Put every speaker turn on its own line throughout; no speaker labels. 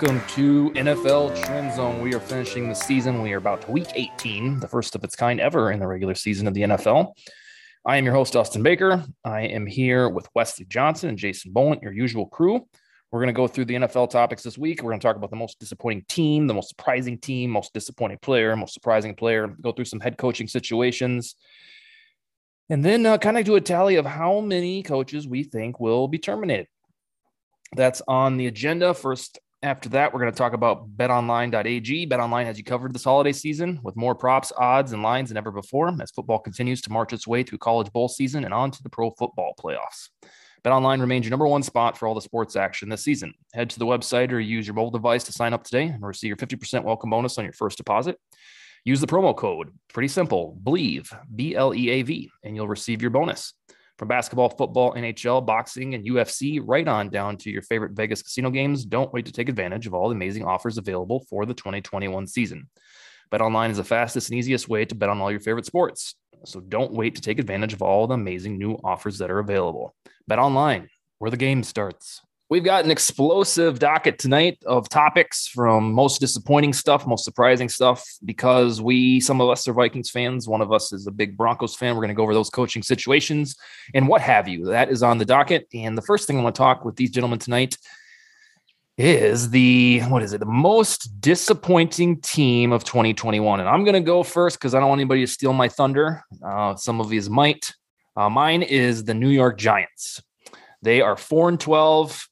Welcome to NFL Trend Zone. We are finishing the season. We are about to week 18, the first of its kind ever in the regular season of the NFL. I am your host, Dustin Baker. I am here with Wesley Johnson and Jason Bowen, your usual crew. We're going to go through the NFL topics this week. We're going to talk about the most disappointing team, the most surprising team, most disappointing player, most surprising player, go through some head coaching situations, and then uh, kind of do a tally of how many coaches we think will be terminated. That's on the agenda. First after that, we're going to talk about betonline.ag. BetOnline has you covered this holiday season with more props, odds, and lines than ever before as football continues to march its way through college bowl season and on to the pro football playoffs. BetOnline remains your number one spot for all the sports action this season. Head to the website or use your mobile device to sign up today and receive your 50% welcome bonus on your first deposit. Use the promo code, pretty simple, BLEAV, B L E A V, and you'll receive your bonus. From basketball, football, NHL, boxing, and UFC, right on down to your favorite Vegas casino games, don't wait to take advantage of all the amazing offers available for the 2021 season. Bet online is the fastest and easiest way to bet on all your favorite sports. So don't wait to take advantage of all the amazing new offers that are available. Bet online, where the game starts. We've got an explosive docket tonight of topics from most disappointing stuff, most surprising stuff, because we, some of us are Vikings fans. One of us is a big Broncos fan. We're going to go over those coaching situations and what have you. That is on the docket. And the first thing I want to talk with these gentlemen tonight is the, what is it, the most disappointing team of 2021. And I'm going to go first because I don't want anybody to steal my thunder. Uh, some of these might. Uh, mine is the New York Giants. They are 4 and 12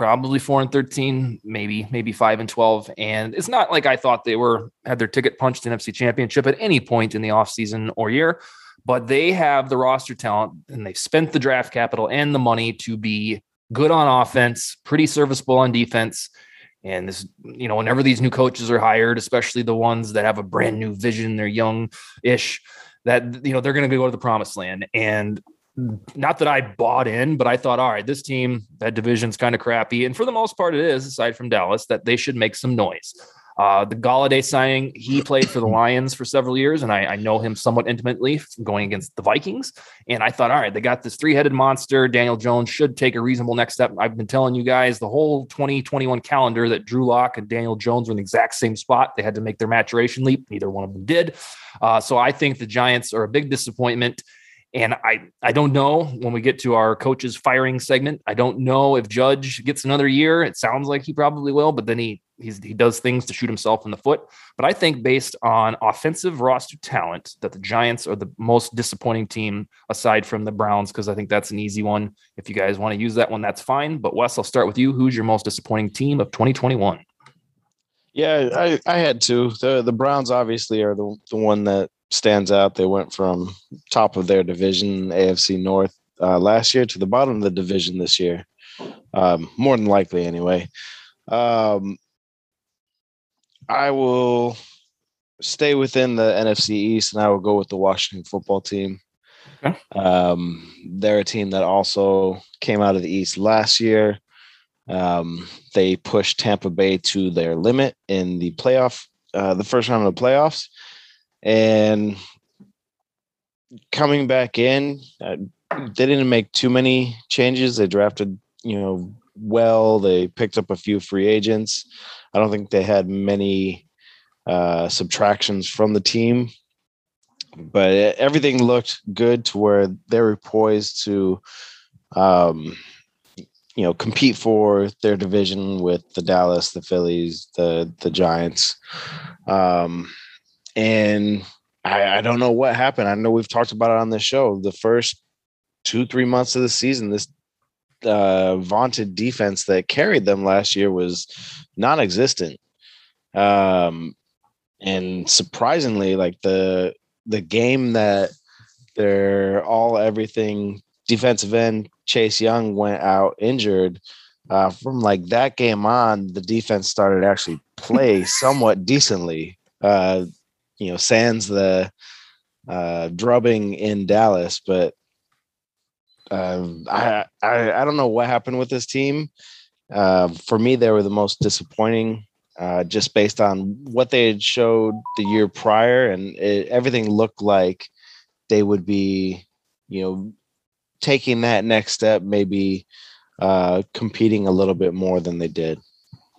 probably four and 13, maybe, maybe five and 12. And it's not like I thought they were had their ticket punched in NFC championship at any point in the offseason or year, but they have the roster talent and they've spent the draft capital and the money to be good on offense, pretty serviceable on defense. And this, you know, whenever these new coaches are hired, especially the ones that have a brand new vision, they're young ish, that, you know, they're going to go to the promised land. And not that I bought in, but I thought, all right, this team, that division's kind of crappy. And for the most part, it is, aside from Dallas, that they should make some noise. Uh, the Golladay signing, he played for the Lions for several years, and I, I, know him somewhat intimately going against the Vikings. And I thought, all right, they got this three headed monster. Daniel Jones should take a reasonable next step. I've been telling you guys the whole 2021 calendar that Drew Lock and Daniel Jones were in the exact same spot. They had to make their maturation leap. Neither one of them did. Uh, so I think the Giants are a big disappointment. And I, I don't know when we get to our coaches firing segment. I don't know if Judge gets another year. It sounds like he probably will, but then he he does things to shoot himself in the foot. But I think based on offensive roster talent, that the Giants are the most disappointing team aside from the Browns, because I think that's an easy one. If you guys want to use that one, that's fine. But Wes, I'll start with you. Who's your most disappointing team of 2021?
Yeah, I, I had to. The the Browns obviously are the, the one that stands out. They went from top of their division, AFC North, uh, last year to the bottom of the division this year. Um, more than likely, anyway. Um, I will stay within the NFC East, and I will go with the Washington football team. Okay. Um, they're a team that also came out of the East last year. Um, they pushed Tampa Bay to their limit in the playoff, uh, the first round of the playoffs, and coming back in, uh, they didn't make too many changes. They drafted, you know, well. They picked up a few free agents. I don't think they had many uh, subtractions from the team, but everything looked good to where they were poised to, um, you know, compete for their division with the Dallas, the Phillies, the the Giants. Um, and I, I don't know what happened. I know we've talked about it on the show. The first two, three months of the season, this uh, vaunted defense that carried them last year was non-existent. Um, and surprisingly, like the the game that they're all everything defensive end Chase Young went out injured. Uh, from like that game on, the defense started actually play somewhat decently. Uh, you know, sans the uh, drubbing in Dallas, but um, I, I I don't know what happened with this team. Uh, for me, they were the most disappointing, uh, just based on what they had showed the year prior, and it, everything looked like they would be, you know, taking that next step, maybe uh, competing a little bit more than they did.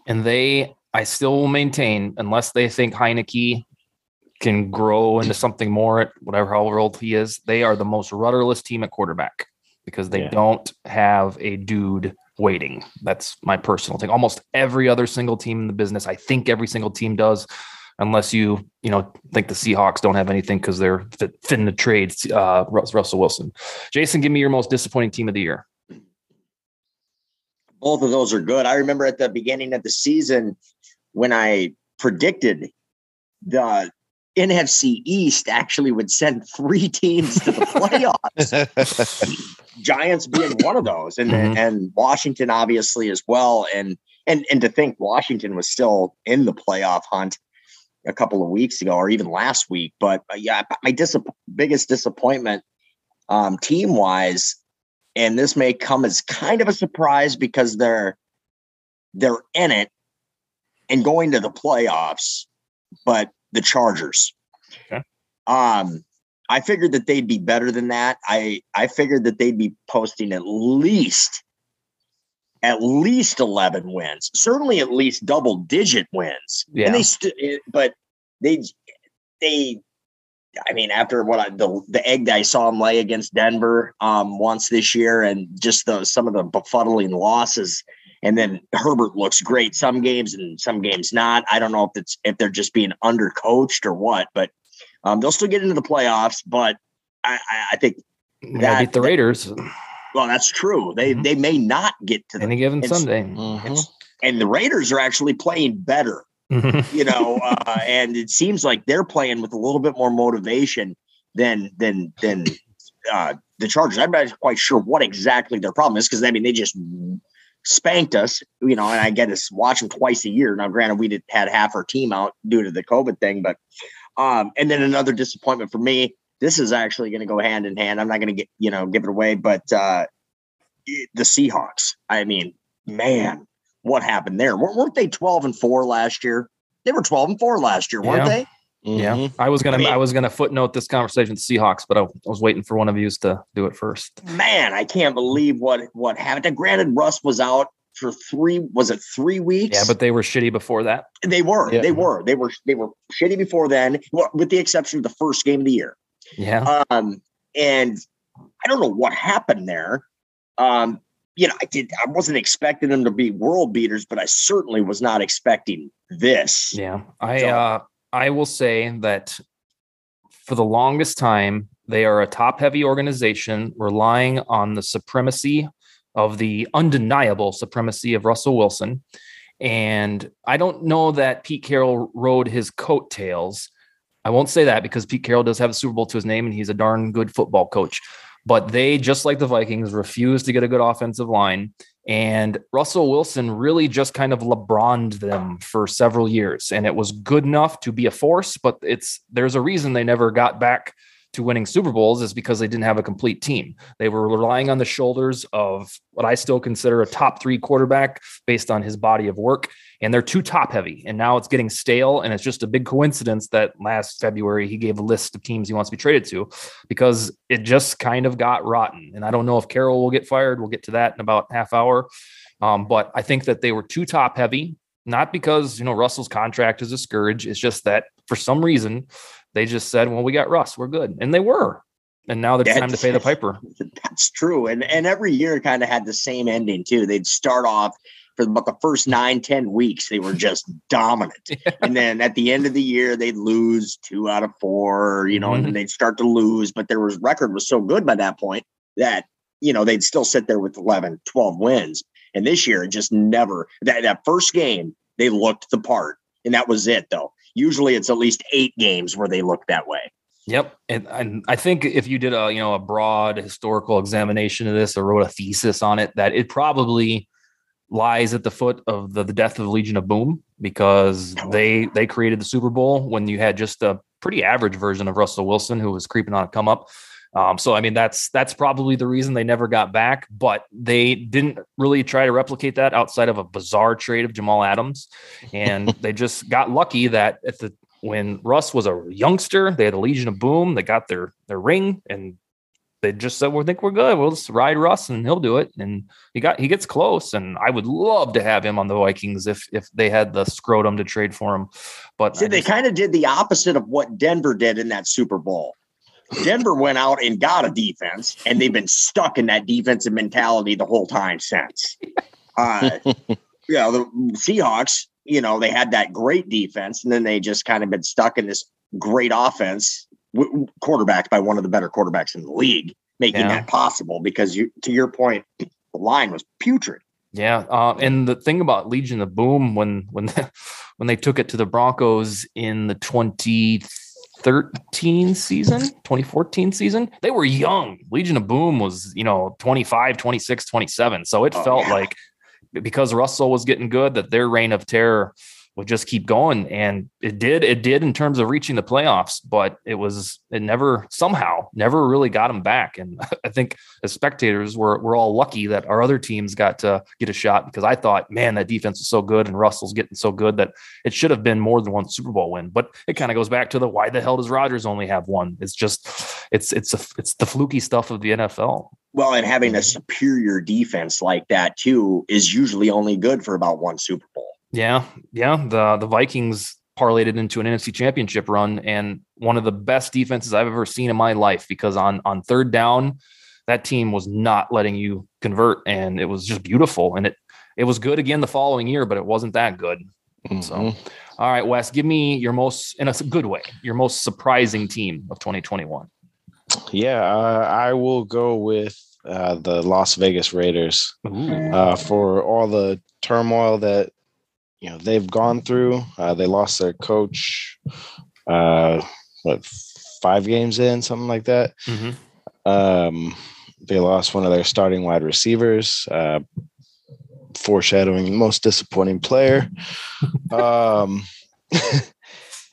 And they, I still maintain, unless they think Heinicke can grow into something more at whatever how old he is, they are the most rudderless team at quarterback because they
Yeah.
don't have a dude waiting. That's my personal thing. Almost every other single team in the business, I think every single team does, unless you, you know, think the Seahawks don't have anything because they're fit, fitting to trade uh, Russell Wilson. Jason, give me your most disappointing team of the year.
both of those are good. I remember at the beginning of the season when I predicted the NFC East actually would send three teams to the playoffs. Giants being one of those, and
Mhm.
and Washington obviously as well. And and and to think Washington was still in the playoff hunt a couple of weeks ago, or even last week. But uh, yeah, my biggest disappointment, um, team wise, and this may come as kind of a surprise because they're they're in it and going to the playoffs, but the Chargers.
Okay.
Um, I figured that they'd be better than that. I I figured that they'd be posting at least at least 11 wins, certainly at least double digit wins.
Yeah.
And they st- but they they I mean, after what I, the the egg that I saw him lay against Denver um, once this year, and just the some of the befuddling losses, and then Herbert looks great some games and some games not. I don't know if it's if they're just being undercoached or what, but um, they'll still get into the playoffs. But I, I, I think
They
That-
beat the
that-
Raiders
well, that's true. They
Mhm.
they may not get to the
any given
it's-
Sunday.
Mhm.
and the Raiders are actually playing better you know, uh, and it seems like they're playing with a little bit more motivation than than than uh, the Chargers. I'm not quite sure what exactly their problem is because I mean they just spanked us, you know, and I get to watch them twice a year. Now, granted, we did had half our team out due to the COVID thing, but um, and then another disappointment for me. This is actually going to go hand in hand. I'm not going to get you know give it away, but uh, the Seahawks. I mean, man, what happened there? Weren't weren't they 12 and 4 last year? They were 12 and 4 last year, weren't
Yeah.
they?
Yeah,
Mhm.
I was gonna
I
I, was gonna footnote this conversation with the Seahawks, but I, I was waiting for one of you to do it first.
Man, I can't believe what what happened. And Granted, Russ was out for three. Was it three weeks?
Yeah, but they were shitty before that.
they were.
Yeah.
They were. They were. They were shitty before then, with the exception of the first game of the year.
Yeah,
Um, and I don't know what happened there. Um, you know, I did. I wasn't expecting them to be world beaters, but I certainly was not expecting this.
yeah. I
So-
uh, I will say that for the longest time they are a top heavy organization relying on the supremacy of the undeniable supremacy of Russell Wilson. And I don't know that Pete Carroll rode his coattails. I won't say that because Pete Carroll does have a Super Bowl to his name and he's a darn good football coach. But they, just like the Vikings, refused to get a good offensive line. And Russell Wilson really just kind of LeBroned them for several years. And it was good enough to be a force, but it's there's a reason they never got back to winning Super Bowls is because they didn't have a complete team. They were relying on the shoulders of what I still consider a top three quarterback based on his body of work. And they're too top heavy. And now it's getting stale. And it's just a big coincidence that last February he gave a list of teams he wants to be traded to because it just kind of got rotten. And I don't know if Carroll will get fired. We'll get to that in about half hour. Um, but I think that they were too top heavy, not because you know Russell's contract is a scourge. It's just that for some reason they just said, "Well, we got Russ, we're good," and they were. And now it's time to pay the piper.
That's true. And and every year kind of had the same ending too. They'd start off for about the first nine, ten weeks, they were just dominant. And then at the end of the year, they'd lose two out of four, you know, and then they'd start to lose. But their was record was so good by that point that, you know, they'd still sit there with 11, 12 wins. And this year, it just never that, that first game, they looked the part. And that was it, though. Usually it's at least eight games where they look that way.
Yep, and, and I think if you did a you know a broad historical examination of this or wrote a thesis on it, that it probably lies at the foot of the, the death of the Legion of Boom because they they created the Super Bowl when you had just a pretty average version of Russell Wilson, who was creeping on a come up. Um, so I mean that's that's probably the reason they never got back, but they didn't really try to replicate that outside of a bizarre trade of Jamal Adams, and they just got lucky that at the when Russ was a youngster, they had a Legion of Boom, they got their their ring, and they just said, "We think we're good. We'll just ride Russ, and he'll do it." And he got he gets close, and I would love to have him on the Vikings if if they had the scrotum to trade for him. But
See, they kind of did the opposite of what Denver did in that Super Bowl. Denver went out and got a defense, and they've been stuck in that defensive mentality the whole time since. Uh, you know, the Seahawks, you know, they had that great defense, and then they just kind of been stuck in this great offense w- quarterbacked by one of the better quarterbacks in the league, making
Yeah.
that possible. Because you, to your point, the line was putrid.
Yeah, uh, and the thing about Legion of Boom when when when they took it to the Broncos in the 2013 season, 2014 season, they were young. Legion of Boom was, you know, 25, 26, 27. So it
Oh,
felt
yeah.
like because Russell was getting good that their reign of terror would just keep going. And it did it did in terms of reaching the playoffs but it was it never somehow never really got them back. And i think as spectators we're, we're all lucky that our other teams got to get a shot because i thought man that defense is so good and russell's getting so good that it should have been more than one super bowl win. But it kind of goes back to the why the hell does rodgers only have one? It's just it's it's a, it's the fluky stuff of the nfl
Well, and having a mm-hmm. superior defense like that too is usually only good for about one Super Bowl.
Yeah, yeah. The the Vikings parlayed into an NFC championship run and one of the best defenses I've ever seen in my life because on on third down, that team was not letting you convert and it was just beautiful. And it it was good again the following year, but it wasn't that good. So
Mhm.
all right, Wes, give me your most in a good way, your most surprising team of 2021.
yeah, uh, I will go with uh, the Las Vegas Raiders uh, for all the turmoil that you know they've gone through. Uh, they lost their coach, uh, what five games in, something like that.
Mhm.
Um, they lost one of their starting wide receivers, uh, foreshadowing most disappointing player. um,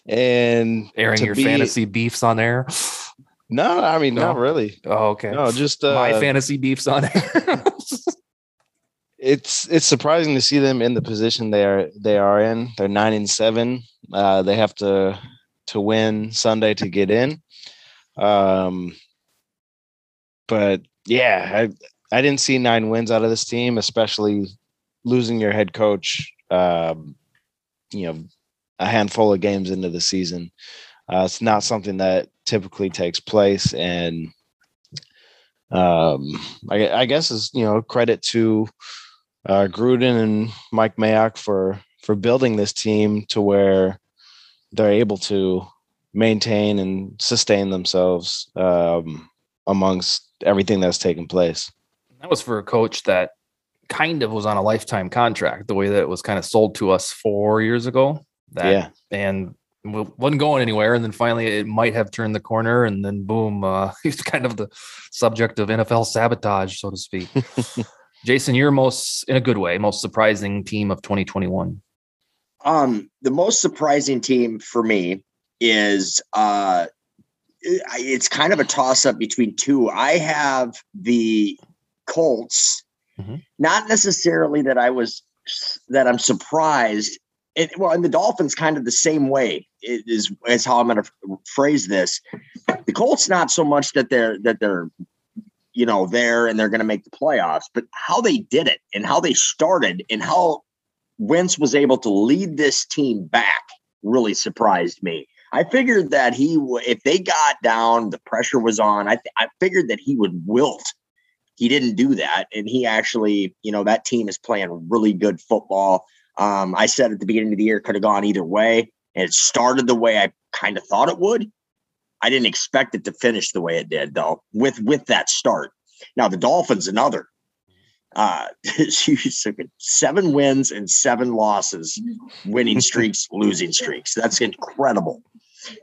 and
Airing your
be-
fantasy beefs on air.
no, I mean not really.
Oh, okay.
No, just uh,
My fantasy beefs on air.
it's it's surprising to see them in the position they are they are in. They're nine and seven. Uh, they have to to win Sunday to get in. Um, but yeah, I I didn't see nine wins out of this team, especially losing your head coach. Um, you know, a handful of games into the season. Uh, it's not something that typically takes place, and um, I, I guess is you know credit to uh, Gruden and Mike Mayock for for building this team to where they're able to maintain and sustain themselves um, amongst everything that's taken place.
That was for a coach that kind of was on a lifetime contract, the way that it was kind of sold to us four years ago. That,
yeah,
And wasn't going anywhere. And then finally it might have turned the corner. And then boom, uh, he's kind of the subject of NFL sabotage, so to speak. Jason, you're most, in a good way, most surprising team of 2021.
Um, the most surprising team for me is uh it's kind of a toss up between two. I have the Colts,
Mhm.
not necessarily that I was that I'm surprised. It, well, and the Dolphins kind of the same way it is is how I'm going to phrase this. The Colts not so much that they're that they're you know there and they're going to make the playoffs, but how they did it and how they started and how Wentz was able to lead this team back really surprised me. I figured that he, if they got down, the pressure was on. I, th- I figured that he would wilt. He didn't do that, and he actually, you know, that team is playing really good football. Um, I said at the beginning of the year could have gone either way, and it started the way I kind of thought it would. I didn't expect it to finish the way it did, though. With with that start, now the Dolphins another uh seven wins and seven losses winning streaks losing streaks. That's incredible.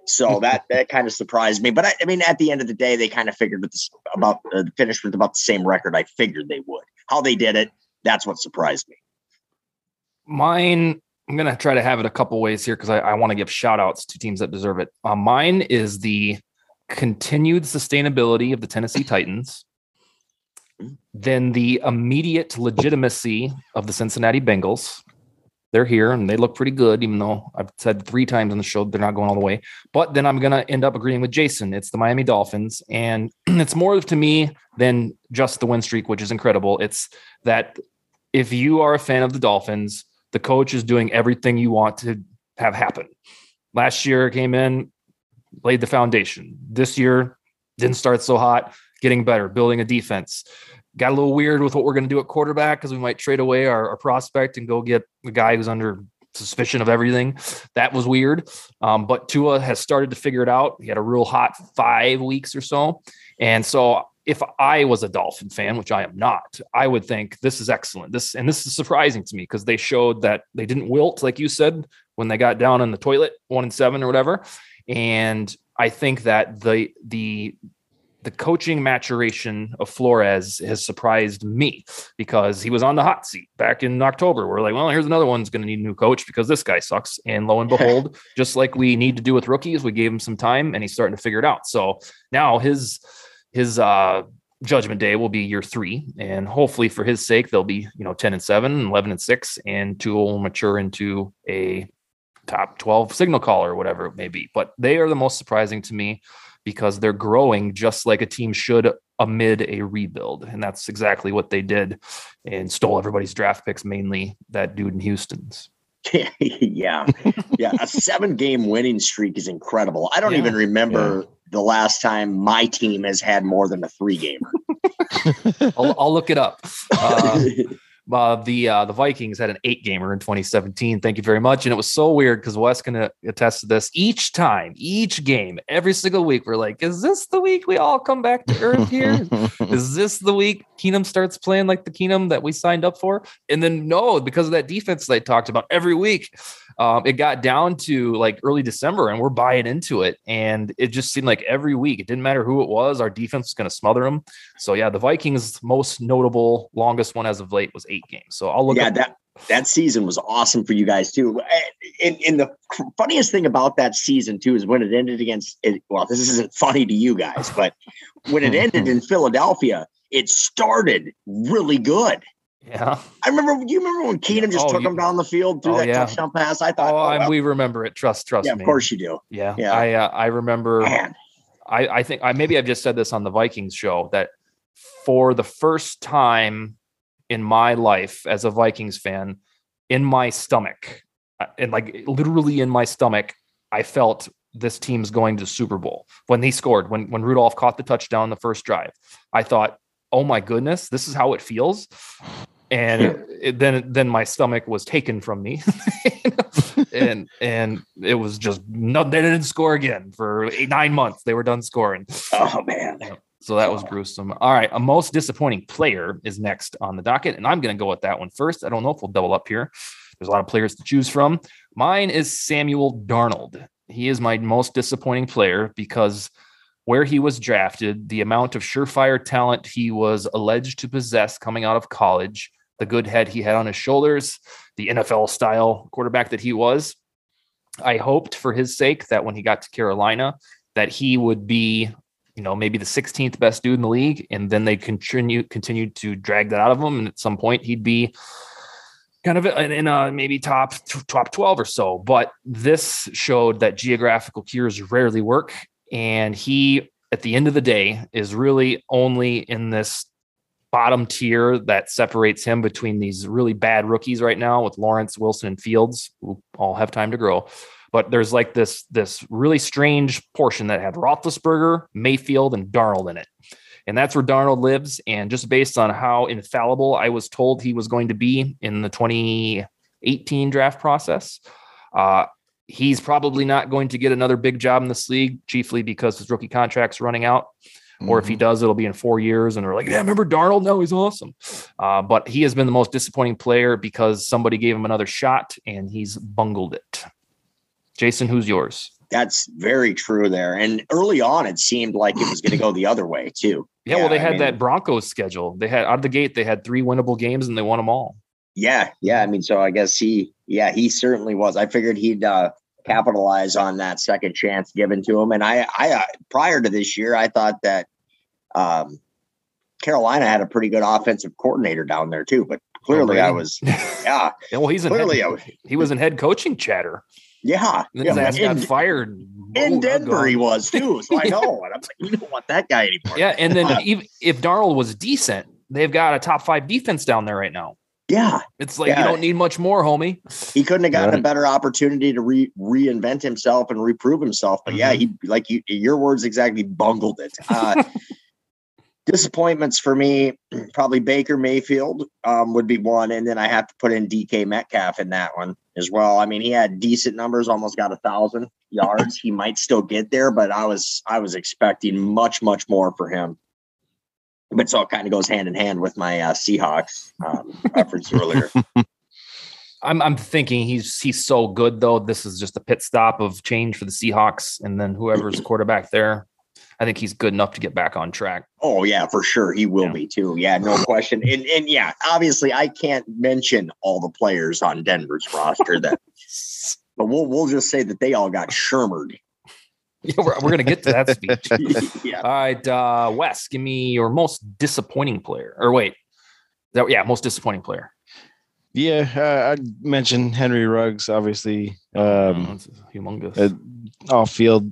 So that that kind of surprised me. But I, I mean at the end of the day they kind of figured with this about uh, finished with about the same record i figured they would. How they did it that's what surprised me.
Mine I'm gonna try to have it a couple ways here because I, I want to give shout outs to teams that deserve it. Uh, mine is the continued sustainability of the Tennessee Titans, then the immediate legitimacy of the Cincinnati Bengals. They're here and they look pretty good, even though I've said three times on the show they're not going all the way. But then I'm going to end up agreeing with Jason. It's the Miami Dolphins. And it's more to me than just the win streak, which is incredible. It's that if you are a fan of the Dolphins, the coach is doing everything you want to have happen. Last year came in, laid the foundation. This year didn't start so hot, getting better, building a defense got a little weird with what we're going to do at quarterback because we might trade away our, our, prospect and go get the guy who's under suspicion of everything. That was weird. Um, but Tua has started to figure it out. He had a real hot five weeks or so. And so if I was a Dolphin fan, which I am not, I would think this is excellent. This and this is surprising to me because they showed that they didn't wilt, like you said, when they got down in the toilet, one and seven or whatever. And I think that the the the coaching maturation of Flores has surprised me because he was on the hot seat back in October. We're like, well, here's another one's going to need a new coach because this guy sucks. And lo and behold, just like we need to do with rookies, we gave him some time and he's starting to figure it out. So now his his uh judgment day will be year three and hopefully for his sake they'll be you know 10 and 7 11 and 6 and two will mature into a top 12 signal caller or whatever it may be but they are the most surprising to me because they're growing just like a team should amid a rebuild. And that's exactly what they did and stole everybody's draft picks, mainly that dude in Houston's.
yeah. Yeah. a seven game winning streak is incredible. I don't yeah. even remember yeah. the last time my team has had more than a three gamer.
I'll, I'll, look it up. Uh, uh, the uh, the Vikings had an eight gamer in 2017. Thank you very much. And it was so weird because Wes can attest to this. Each time, each game, every single week, we're like, "Is this the week we all come back to earth here? Is this the week Keenum starts playing like the Keenum that we signed up for?" And then no, because of that defense they talked about every week, um, it got down to like early December, and we're buying into it. And it just seemed like every week, it didn't matter who it was, our defense was going to smother them. So yeah, the Vikings' most notable, longest one as of late was eight games. So I'll look.
Yeah, that that season was awesome for you guys too. And, and the funniest thing about that season too is when it ended against. Well, this isn't funny to you guys, but when it ended in Philadelphia, it started really good.
Yeah,
I remember. Do you remember when Keenum just oh, took you, him down the field through oh, that yeah. touchdown pass? I thought.
Oh, oh well. we remember it. Trust, trust
yeah,
me.
Of course you do.
Yeah, yeah. I uh, I remember. Man. I I think I maybe I've just said this on the Vikings show that for the first time in my life as a Vikings fan, in my stomach, uh, and like literally in my stomach, I felt this team's going to Super Bowl when they scored. When when Rudolph caught the touchdown the first drive, I thought, "Oh my goodness, this is how it feels." And it, it, then then my stomach was taken from me, and and it was just no. They didn't score again for eight, nine months. They were done scoring.
Oh man.
So that was gruesome. All right. A most disappointing player is next on the docket. And I'm going to go with that one first. I don't know if we'll double up here. There's a lot of players to choose from. Mine is Samuel Darnold. He is my most disappointing player because where he was drafted, the amount of surefire talent he was alleged to possess coming out of college, the good head he had on his shoulders, the NFL style quarterback that he was. I hoped for his sake that when he got to Carolina, that he would be you know, maybe the 16th best dude in the league, and then they continue continue to drag that out of him, and at some point he'd be kind of in a maybe top top 12 or so. But this showed that geographical cures rarely work, and he at the end of the day is really only in this bottom tier that separates him between these really bad rookies right now with Lawrence, Wilson, and Fields, who all have time to grow but there's like this this really strange portion that had Roethlisberger, Mayfield, and Darnold in it, and that's where Darnold lives. And just based on how infallible I was told he was going to be in the 2018 draft process, uh, he's probably not going to get another big job in this league, chiefly because his rookie contract's running out. Mm-hmm. Or if he mm-hmm. does, it'll be in four years. And we're like, yeah, remember Darnold? No, he's awesome. Uh, but he has been the most disappointing player because somebody gave him another shot and he's bungled it. Jason, who's yours?
That's very true there. And early on, it seemed like it was going to go the other way too.
Yeah, yeah well, they I had mean, that Broncos schedule. They had out of the gate, they had three winnable games and they won them all.
Yeah, yeah. I mean, so I guess he, yeah, he certainly was. I figured he'd uh, capitalize on that second chance given to him. And I, I uh, prior to this year, I thought that um, Carolina had a pretty good offensive coordinator down there too. But clearly, oh, I was, yeah.
yeah well, he's clearly head, was, he was in head coaching chatter.
Yeah,
and then yeah, his ass got fired.
In Denver, he was too. So I know. and I'm like, we don't want that guy anymore.
Yeah, and then even if Darnold was decent, they've got a top five defense down there right now.
Yeah.
It's like
yeah.
you don't need much more, homie.
He couldn't have gotten right. a better opportunity to re- reinvent himself and reprove himself. But mm-hmm. yeah, he like you, your words exactly bungled it. Uh, disappointments for me, probably Baker Mayfield um, would be one, and then I have to put in DK Metcalf in that one as well. I mean, he had decent numbers, almost got a thousand yards. he might still get there, but I was I was expecting much much more for him but so it kind of goes hand in hand with my uh, Seahawks um, reference earlier.
I'm I'm thinking he's he's so good though. This is just a pit stop of change for the Seahawks, and then whoever's quarterback there. I think he's good enough to get back on track.
Oh yeah, for sure he will yeah. be too. Yeah, no question. And and yeah, obviously I can't mention all the players on Denver's roster that, but we'll we'll just say that they all got Shermered
yeah, we're, we're going to get to that speech. yeah. All right, uh, Wes, give me your most disappointing player. Or wait, that, yeah, most disappointing player.
Yeah, uh, I mentioned Henry Ruggs, obviously. Um, oh,
humongous. Uh,
off field,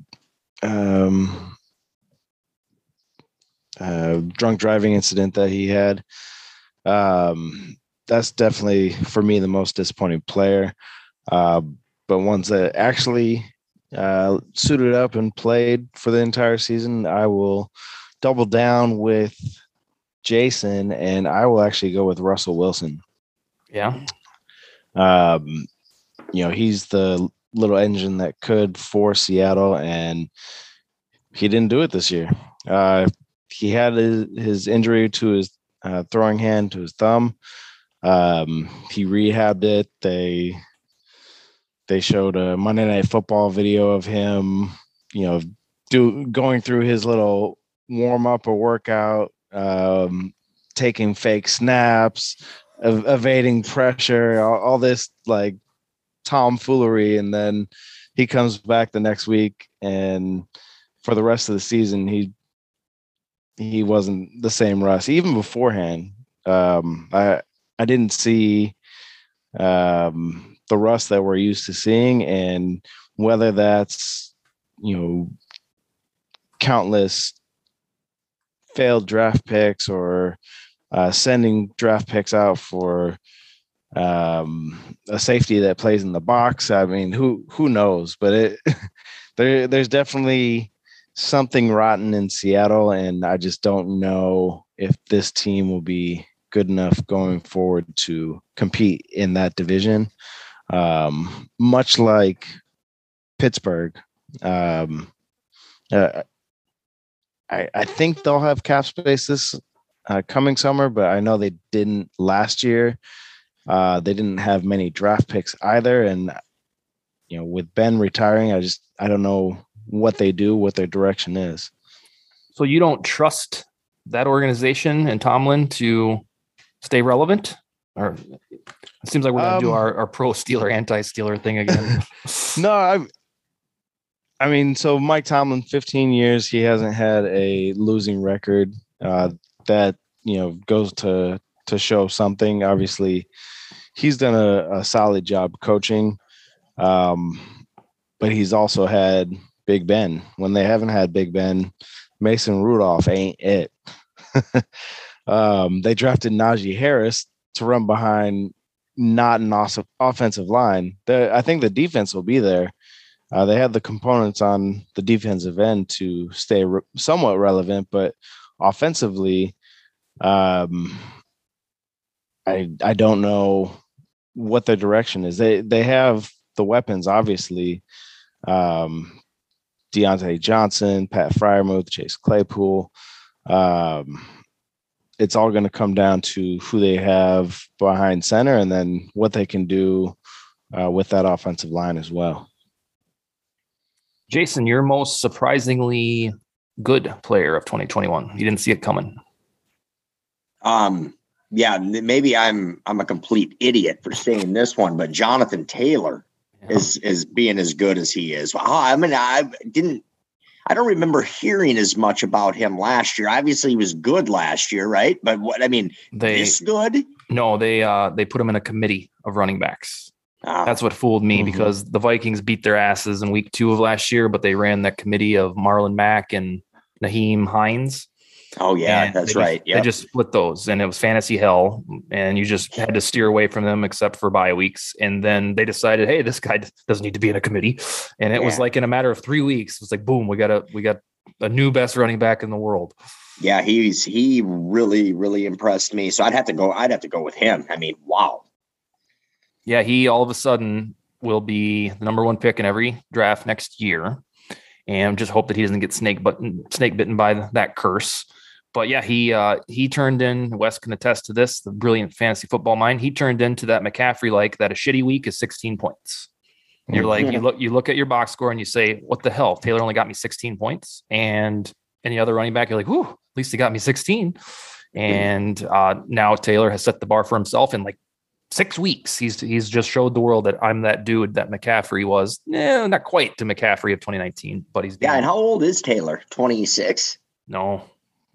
um, uh, drunk driving incident that he had. Um, that's definitely for me the most disappointing player. Uh, but ones that actually uh, suited up and played for the entire season, I will double down with Jason and I will actually go with Russell Wilson.
Yeah.
Um, you know, he's the little engine that could for Seattle, and he didn't do it this year. Uh, he had his, his injury to his uh, throwing hand to his thumb. Um, he rehabbed it. They they showed a Monday Night Football video of him, you know, do going through his little warm up or workout, um, taking fake snaps, ev- evading pressure, all, all this like tomfoolery, and then he comes back the next week, and for the rest of the season, he he wasn't the same Russ. Even beforehand, um, I I didn't see um, the Russ that we're used to seeing, and whether that's you know countless failed draft picks or uh, sending draft picks out for um, a safety that plays in the box. I mean, who who knows? But it there there's definitely something rotten in Seattle, and I just don't know if this team will be good enough going forward to compete in that division um, much like Pittsburgh. Um, uh, I, I think they'll have cap space this uh, coming summer, but I know they didn't last year. Uh, they didn't have many draft picks either, and you know, with Ben retiring, I just I don't know what they do, what their direction is.
So you don't trust that organization and Tomlin to stay relevant, or it seems like we're gonna um, do our, our pro Steeler, anti Steeler thing again.
no, I I mean, so Mike Tomlin, 15 years, he hasn't had a losing record. Uh, that you know goes to to show something. Obviously, he's done a, a solid job coaching, um, but he's also had Big Ben. When they haven't had Big Ben, Mason Rudolph ain't it. um, they drafted Najee Harris to run behind not an awesome offensive line. The, I think the defense will be there. Uh, they have the components on the defensive end to stay re- somewhat relevant, but offensively, um, I I don't know what their direction is. They they have the weapons, obviously. Um, Diontae Johnson, Pat Freiermuth, Chase Claypool. Um, it's all going to come down to who they have behind center and then what they can do uh, with that offensive line as well.
Jason, your most surprisingly good player of 2021. You didn't see it coming.
Um, yeah, maybe I'm I'm a complete idiot for saying this one, but Jonathan Taylor yeah. is is being as good as he is. I mean, I didn't. I don't remember hearing as much about him last year. Obviously, he was good last year, right? But what I mean, they this good?
No, they uh they put him in a committee of running backs. Oh. That's what fooled me mm-hmm. because the Vikings beat their asses in week two of last year, but they ran that committee of Marlon Mack and Nyheim Hines.
Oh yeah, and that's right.
Yeah, they just split those, and it was fantasy hell, and you just had to steer away from them except for bye weeks. And then they decided, hey, this guy doesn't need to be in a committee, and it yeah. was like in a matter of three weeks, it was like boom, we got a we got a new best running back in the world.
Yeah, he's he really really impressed me. So I'd have to go. I'd have to go with him. I mean, wow.
Yeah, he all of a sudden will be the number one pick in every draft next year, and just hope that he doesn't get snake button snake bitten by that curse but yeah, he uh, he turned in. Wes can attest to this. The brilliant fantasy football mind. He turned into that McCaffrey like that. A shitty week is 16 points. you're like you look you look at your box score and you say, "What the hell? Taylor only got me 16 points." And any other running back, you're like, "Whoo, at least he got me 16." And uh, now Taylor has set the bar for himself in like six weeks. He's he's just showed the world that I'm that dude that McCaffrey was. Eh, not quite to McCaffrey of 2019, but he's
yeah. And how old is Taylor? 26.
No,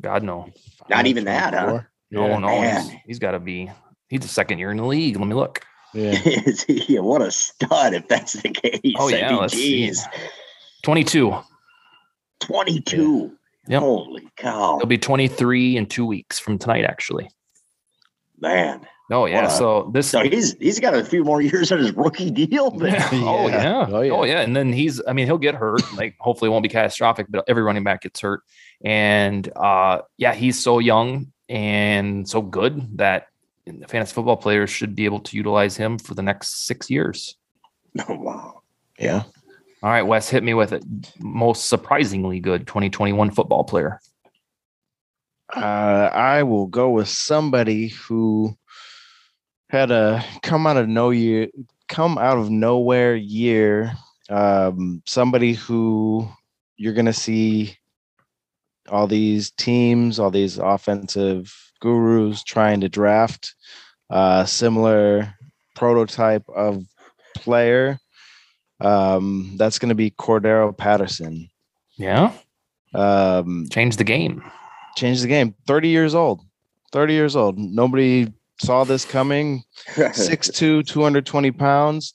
God no.
Not even that, huh?
No, yeah. no, he's, he's got to be. He's a second year in the league. Let me look.
Yeah. yeah, what a stud if that's the case.
Oh yeah, let's see. Twenty-two.
Twenty-two.
Yep.
Holy cow!
It'll be twenty-three in two weeks from tonight, actually.
Man.
Oh yeah. A, so this.
So he's he's got a few more years on his rookie deal.
Oh, yeah. Oh yeah. Oh yeah. Oh yeah. And then he's. I mean, he'll get hurt. Like hopefully, it won't be catastrophic. But every running back gets hurt. And uh, yeah, he's so young and so good that fantasy football players should be able to utilize him for the next six years.
Oh, wow.
Yeah.
All right, Wes, hit me with it. Most surprisingly good 2021 football player.
Uh, I will go with somebody who had a come out of no year, come out of nowhere year. Um, somebody who you're going to see all these teams, all these offensive gurus trying to draft a similar prototype of player. Um, that's going to be Cordarrelle Patterson.
Yeah.
Um,
change the game.
Change the game. 30 years old. 30 years old. Nobody saw this coming. 6'2, 220 pounds.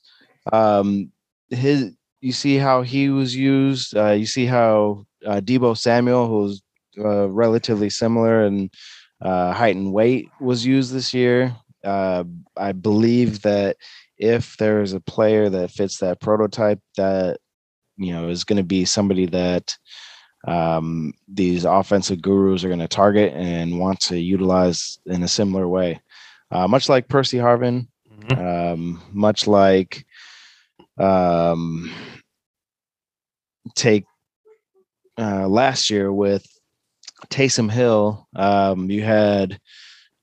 Um, his you see how he was used. Uh, you see how uh, Deebo Samuel, who's uh, relatively similar in uh, height and weight, was used this year. Uh, I believe that if there is a player that fits that prototype, that you know is going to be somebody that um, these offensive gurus are going to target and want to utilize in a similar way. Uh, much like Percy Harvin, mm-hmm. um, much like um, take uh, last year with Taysom Hill, um, you had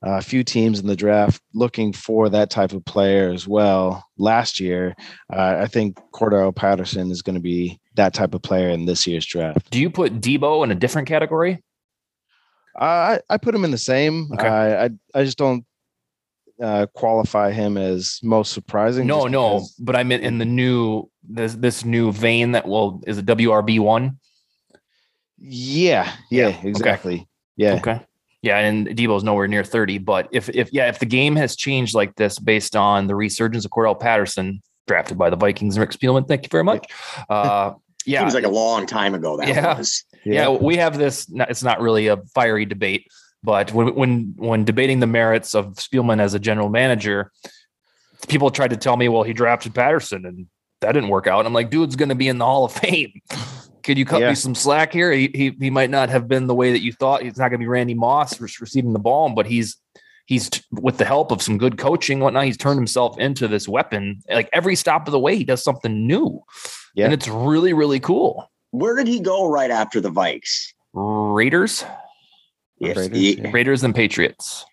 a few teams in the draft looking for that type of player as well. Last year, uh, I think Cordarrelle Patterson is going to be that type of player in this year's draft.
Do you put Deebo in a different category?
Uh, I I put him in the same. Okay. I I just don't uh, qualify him as most surprising.
No, no, but I meant in the new this this new vein that will is a WRB one.
Yeah, yeah, yeah. exactly. Okay. Yeah.
Okay. Yeah, and Deebo's nowhere near 30. But if if yeah, if the game has changed like this based on the resurgence of Cordarrelle Patterson, drafted by the Vikings, Rick Spielman, thank you very much. Uh yeah.
Seems like a long time ago that
yeah.
was.
Yeah. yeah, we have this. It's not really a fiery debate, but when when when debating the merits of Spielman as a general manager, people tried to tell me, well, he drafted Patterson and that didn't work out. I'm like, dude's going to be in the Hall of Fame. Could you cut yeah. me some slack here? He, he, he might not have been the way that you thought. He's not going to be Randy Moss receiving the ball, but he's he's with the help of some good coaching, whatnot. He's turned himself into this weapon. Like every stop of the way, he does something new, yeah. and it's really really cool.
Where did he go right after the Vikes?
Raiders.
Yes,
Raiders, yeah. Raiders and Patriots.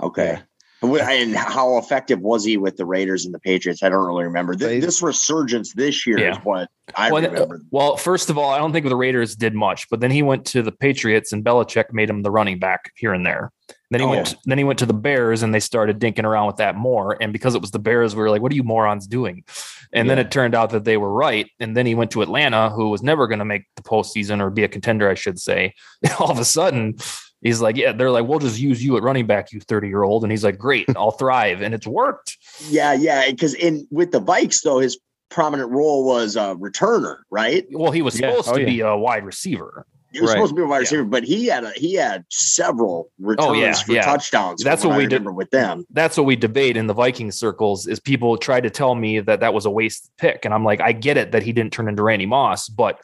Okay. And how effective was he with the Raiders and the Patriots? I don't really remember. This, this resurgence this year yeah. is what I
well,
remember.
Well, first of all, I don't think the Raiders did much, but then he went to the Patriots and Belichick made him the running back here and there. Then he oh. went. Then he went to the Bears, and they started dinking around with that more. And because it was the Bears, we were like, "What are you morons doing?" And yeah. then it turned out that they were right. And then he went to Atlanta, who was never going to make the postseason or be a contender, I should say. And all of a sudden, he's like, "Yeah." They're like, "We'll just use you at running back, you thirty year old." And he's like, "Great, I'll thrive," and it's worked.
Yeah, yeah. Because in with the Vikes, though, his prominent role was a returner, right?
Well, he was supposed oh, to yeah. be a wide receiver.
He was right. supposed to be a wide receiver, yeah. but he had a he had several returns oh, yeah, for yeah. touchdowns.
That's what,
what
we
remember
did
with them.
That's what we debate in the Viking circles. Is people tried to tell me that that was a waste pick, and I'm like, I get it that he didn't turn into Randy Moss, but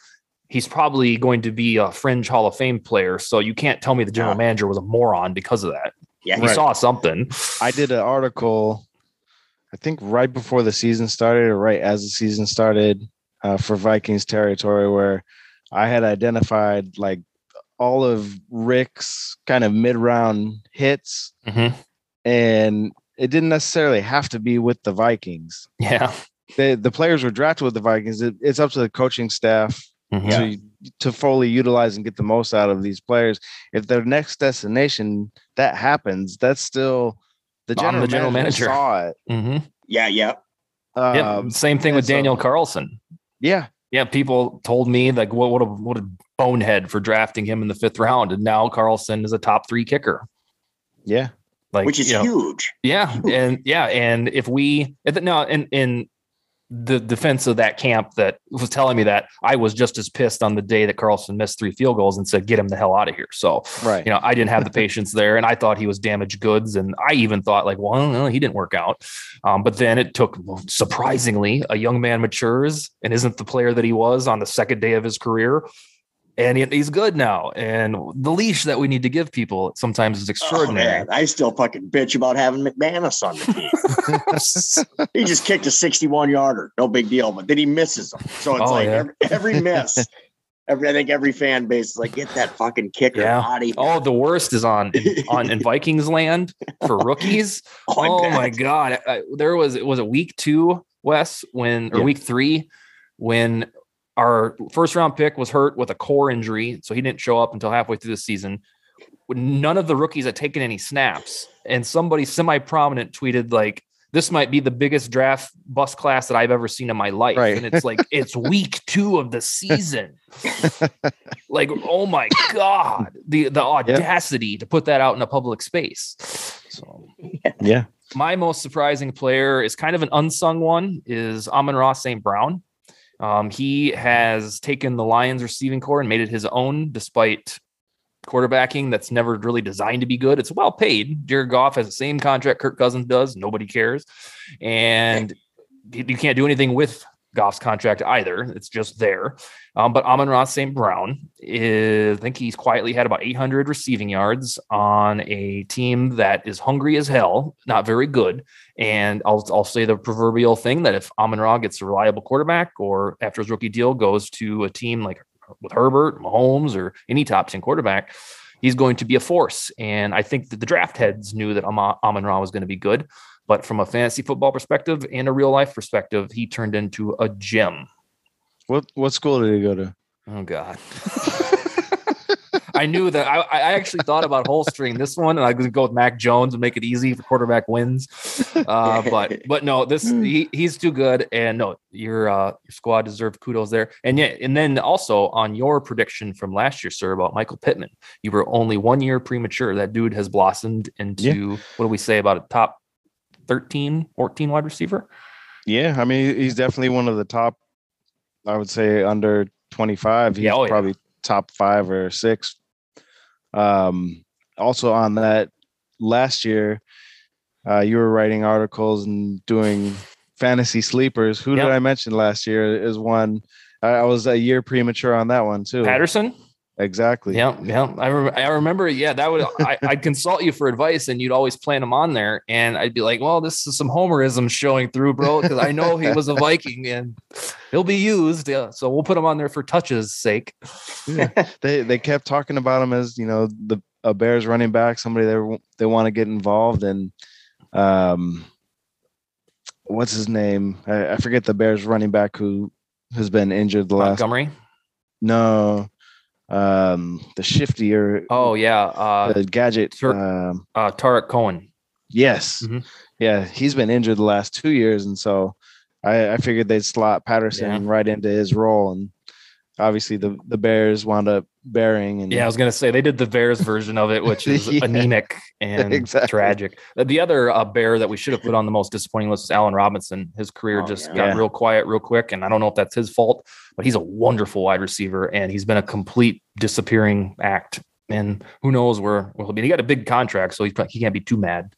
he's probably going to be a fringe Hall of Fame player. So you can't tell me the general manager was a moron because of that. Yeah, he right. saw something.
I did an article, I think right before the season started, or right as the season started, uh, for Vikings territory, where I had identified like all of Rick's kind of mid round hits. Mm-hmm. And it didn't necessarily have to be with the Vikings.
Yeah.
The, the players were drafted with the Vikings. It, it's up to the coaching staff mm-hmm. to, to fully utilize and get the most out of these players. If their next destination that happens, that's still the general, the general manager, manager, saw it.
Mm-hmm. Yeah, yeah.
Um, yep. Same thing with so, Daniel Carlson.
Yeah,
yeah. People told me like, what what a what a bonehead for drafting him in the fifth round, and now Carlson is a top three kicker.
Yeah,
like which is you know, huge.
Yeah, huge. and yeah, and if we if, now in in the defense of that camp that was telling me that I was just as pissed on the day that Carlson missed three field goals and said, "Get him the hell out of here." So, right, you know, I didn't have the patience there, and I thought he was damaged goods, and I even thought like, well, no, he didn't work out. Um, but then it took surprisingly a young man matures and isn't the player that he was on the second day of his career and he's good now. And the leash that we need to give people sometimes is oh, extraordinary.
Oh, I still fucking bitch about having McManus on the team. he just kicked a 61 yarder, no big deal, but then he misses them. So it's oh, like yeah. every, every, miss. Every, I think every fan base is like, get that fucking kicker yeah. out of.
Oh, the worst is on on in Vikings land for rookies. oh, oh my god, I, there was it was a week two, Wes, when or yeah. week three when our first round pick was hurt with a core injury, so he didn't show up until halfway through the season. None of the rookies had taken any snaps, and somebody semi prominent tweeted like, "This might be the biggest draft bus class that I've ever seen in my life." Right. And it's like it's week two of the season. like, oh my god, the the audacity yeah. to put that out in a public space. So,
yeah.
My most surprising player is kind of an unsung one is Amon-Ra St. Brown. Um, he has taken the Lions receiving corps and made it his own, despite quarterbacking that's never really designed to be good. It's well paid. Jared Goff has the same contract Kirk Cousins does. Nobody cares. And you can't do anything with Goff's contract either. It's just there. Um, but Amon-Ra St. Brown, is, I think he's quietly had about 800 receiving yards on a team that is hungry as hell, not very good. And I'll, I'll say the proverbial thing that if Amon Ra gets a reliable quarterback or after his rookie deal goes to a team like with Herbert, Mahomes, or any top 10 quarterback, he's going to be a force. And I think that the draft heads knew that Amon Ra was going to be good. But from a fantasy football perspective and a real life perspective, he turned into a gem.
What what school did he go to?
Oh God. I knew that I, I actually thought about holstering this one and I was go with Mac Jones and make it easy for quarterback wins. Uh, but but no, this he, he's too good. And no, your uh, your squad deserved kudos there. And yeah, and then also on your prediction from last year, sir, about Michael Pittman, you were only one year premature. That dude has blossomed into yeah. what do we say about a top 13, 14 wide receiver.
Yeah, I mean, he's definitely one of the top, I would say, under 25. He's yeah, oh, probably yeah. top five or six. Um, also, on that last year, uh, you were writing articles and doing fantasy sleepers. Who yep. did I mention last year is one? I was a year premature on that one too.
Patterson.
Exactly.
Yeah, yeah. I, re- I remember. Yeah, that would. I, would consult you for advice, and you'd always plant him on there, and I'd be like, "Well, this is some homerism showing through, bro," because I know he was a Viking and he'll be used. Yeah, so we'll put him on there for touches' sake.
yeah. They they kept talking about him as you know the a Bears running back, somebody they they want to get involved, and um, what's his name? I, I forget the Bears running back who has been injured the last.
Montgomery.
No, um, the shiftier.
Oh yeah, uh,
the gadget.
Tur-
um,
uh, Tarik Cohen.
yes,
Mhm.
yeah, he's been injured the last two years, and so I, I figured they'd slot Patterson
Yeah.
right into his role, and obviously the the Bears wound up bearing. And
Yeah, I was gonna say they did the Bears version of it, which is
Yeah.
anemic and
Exactly.
tragic. Uh, The other uh, Bear that we should have put on the most disappointing list is Allen Robinson. His career
Oh,
just
yeah.
got
Yeah.
real quiet real quick, and I don't know if that's his fault, but he's a wonderful wide receiver, and he's been a complete disappearing act. And who knows where where he'll be? He got a big contract, so he's, he can't be too mad.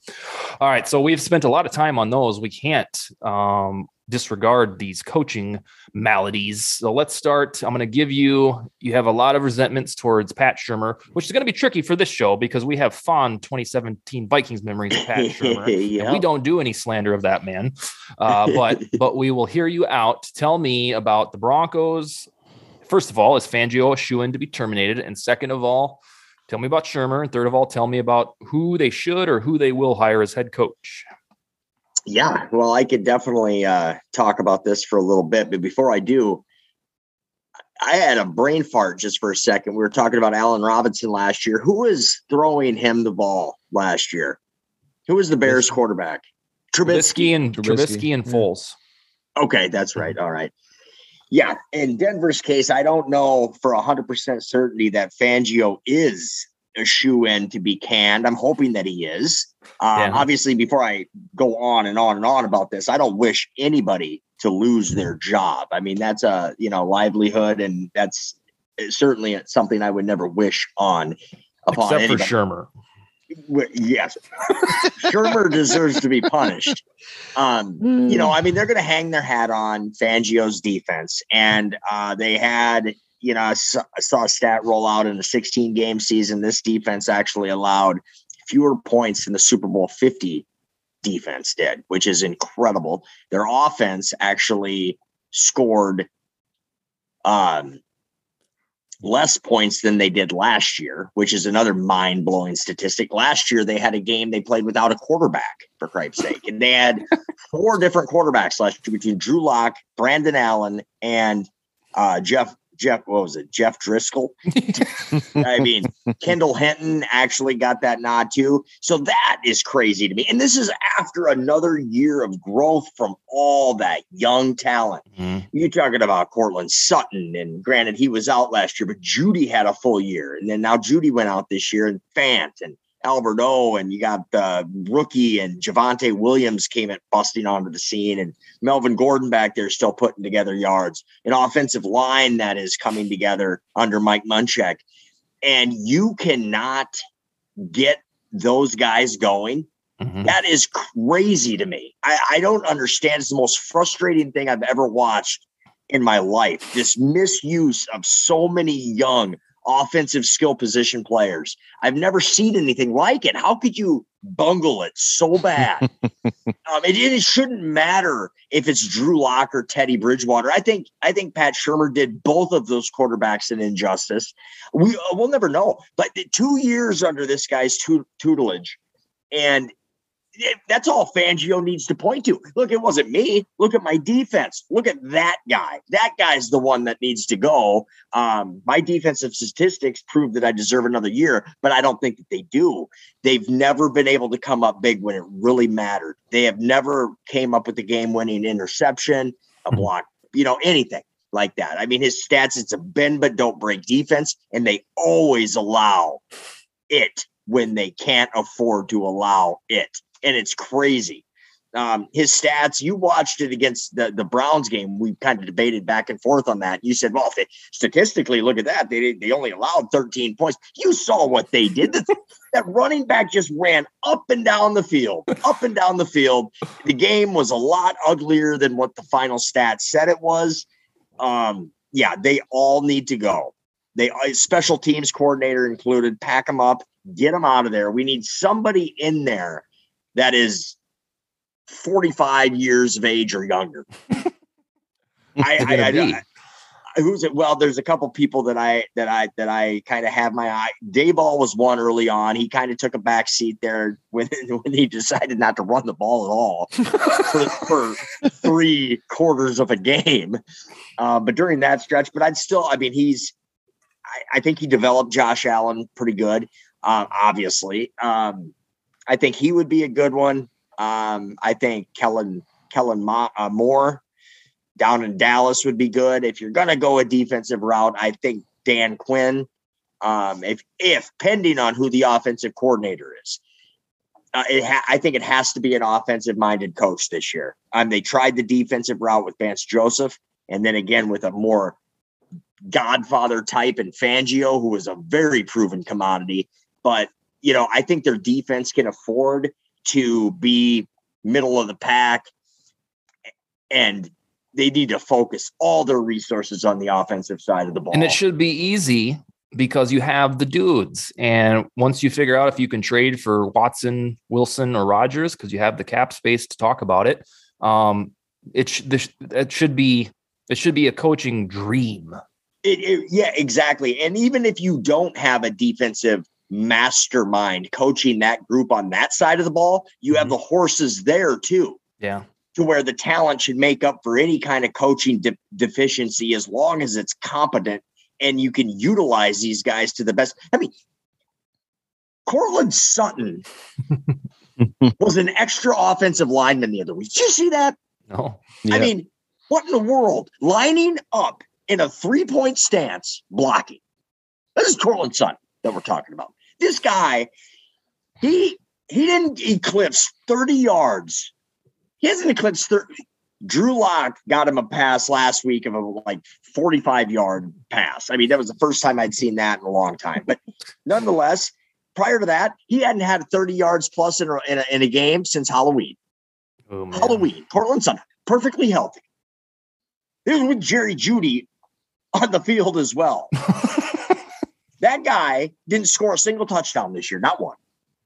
All right, so we've spent a lot of time on those. We can't um, disregard these coaching maladies. So let's start. I'm going to give you. You have a lot of resentments towards Pat Shurmur, which is going to be tricky for this show because we have fond 2017 Vikings memories of Pat Shurmur.
Yeah.
We don't do any slander of that man, uh, but but we will hear you out. Tell me about the Broncos. First of all, is Fangio a shoe in to be terminated? And second of all, tell me about Shurmur. And third of all, tell me about who they should or who they will hire as head coach.
Yeah, well, I could definitely uh, talk about this for a little bit, but before I do, I had a brain fart just for a second. We were talking about Allen Robinson last year. Who was throwing him the ball last year? Who was the Bears quarterback?
Trubisky and
Trubisky.
Trubisky and
Yeah.
Foles.
Okay, that's right. All right. Yeah, in Denver's case, I don't know for hundred percent certainty that Fangio is a shoe in to be canned. I'm hoping that he is. Uh,
Yeah.
Obviously, before I go on and on and on about this, I don't wish anybody to lose their job. I mean, that's a you know livelihood, and that's certainly something I would never wish on upon
Except for.
Shurmur. Yes, Shurmur deserves to be punished. Um, you know, I mean, they're going to hang their hat on Fangio's defense, and uh, they had, you know, I saw, I saw a stat roll out in a 16 game season. This defense actually allowed fewer points than the Super Bowl 50 defense did, which is incredible. Their offense actually scored um, less points than they did last year, which is another mind blowing statistic. Last year, they had a game they played without a quarterback, for Christ's sake. And they had four different quarterbacks last year between Drew Lock, Brandon Allen, and uh, Jeff. Jeff, what was it? Jeff Driskel. I mean, Kendall Hinton actually got that nod too. So that is crazy to me. And this is after another year of growth from all that young talent. Mm-hmm. You're talking about Courtland Sutton, and granted, he was out last year, but Jeudy had a full year, and then now Jeudy went out this year, and Fant and Albert O, and you got the rookie and Javonte Williams came at busting onto the scene, and Melvin Gordon back there still putting together yards, an offensive line that is coming together under Mike Munchak, and you cannot get those guys going
Mhm.
that is crazy to me. I, I don't understand. It's the most frustrating thing I've ever watched in my life. This misuse of so many young offensive skill position players. I've never seen anything like it. How could you bungle it so bad? um, it, it shouldn't matter if it's Drew Lock or Teddy Bridgewater. I think I think Pat Shurmur did both of those quarterbacks an injustice. We uh, we'll never know. But two years under this guy's tu- tutelage, and that's all Fangio needs to point to. Look, it wasn't me. Look at my defense. Look at that guy. That guy's the one that needs to go. Um, my defensive statistics prove that I deserve another year, but I don't think that they do. They've never been able to come up big when it really mattered. They have never came up with a game-winning interception, a block, you know, anything like that. I mean, his stats, it's a bend but don't break defense, and they always allow it when they can't afford to allow it. And it's crazy. Um, his stats, you watched it against the, the Browns game. We kind of debated back and forth on that. You said, well, statistically, look at that. They, they only allowed 13 points. You saw what they did. That- that running back just ran up and down the field, up and down the field. The game was a lot uglier than what the final stats said it was. Um, yeah, they all need to go. They uh, special teams coordinator included. Pack them up, get them out of there. We need somebody in there that is 45 years of age or younger. I,
Who's it
I, I. I, who's it? Well, there's a couple people that I that I that I kind of have my eye. Daboll was one early on. He kind of took a back seat there when when he decided not to run the ball at all for, for three quarters of a game. Uh, but during that stretch, but I'd still, I mean, he's. I, I think he developed Josh Allen pretty good. Um, obviously, um, I think he would be a good one. Um, I think Kellen Kellen Ma, uh, Moore down in Dallas would be good. If you're going to go a defensive route, I think Dan Quinn, um, if if pending on who the offensive coordinator is, uh, ha- I think it has to be an offensive minded coach this year. Um, they tried the defensive route with Vance Joseph, and then again with a more Godfather type and Fangio, who was a very proven commodity. But you know, I think their defense can afford to be middle of the pack and they need to focus all their resources on the offensive side of the ball.
And it should be easy because you have the dudes. And once you figure out if you can trade for Watson, Wilson, or Rodgers, because you have the cap space to talk about it, um, it, sh- this, it should be it should be a coaching dream.
It, it, yeah, exactly. And even if you don't have a defensive mastermind coaching that group on that side of the ball, you have mm-hmm. the horses there too.
Yeah
to where the talent should make up for any kind of coaching de- deficiency as long as it's competent and you can utilize these guys to the best. I mean, Courtland Sutton was an extra offensive lineman the other week. Did you see that?
No.
Yeah. I mean, what in the world? Lining up in a three point stance, blocking. This is Courtland Sutton that we're talking about. This guy, he he didn't eclipse 30 yards he hasn't eclipsed 30. Drew Lock got him a pass last week of a like 45 yard pass. I mean, that was the first time I'd seen that in a long time. But nonetheless, prior to that, he hadn't had 30 yards plus in a, in a, in a game since Halloween. Oh, Halloween, Courtland Sutton, perfectly healthy. This was with Jerry Jeudy on the field as well. that guy didn't score a single touchdown this year, not one,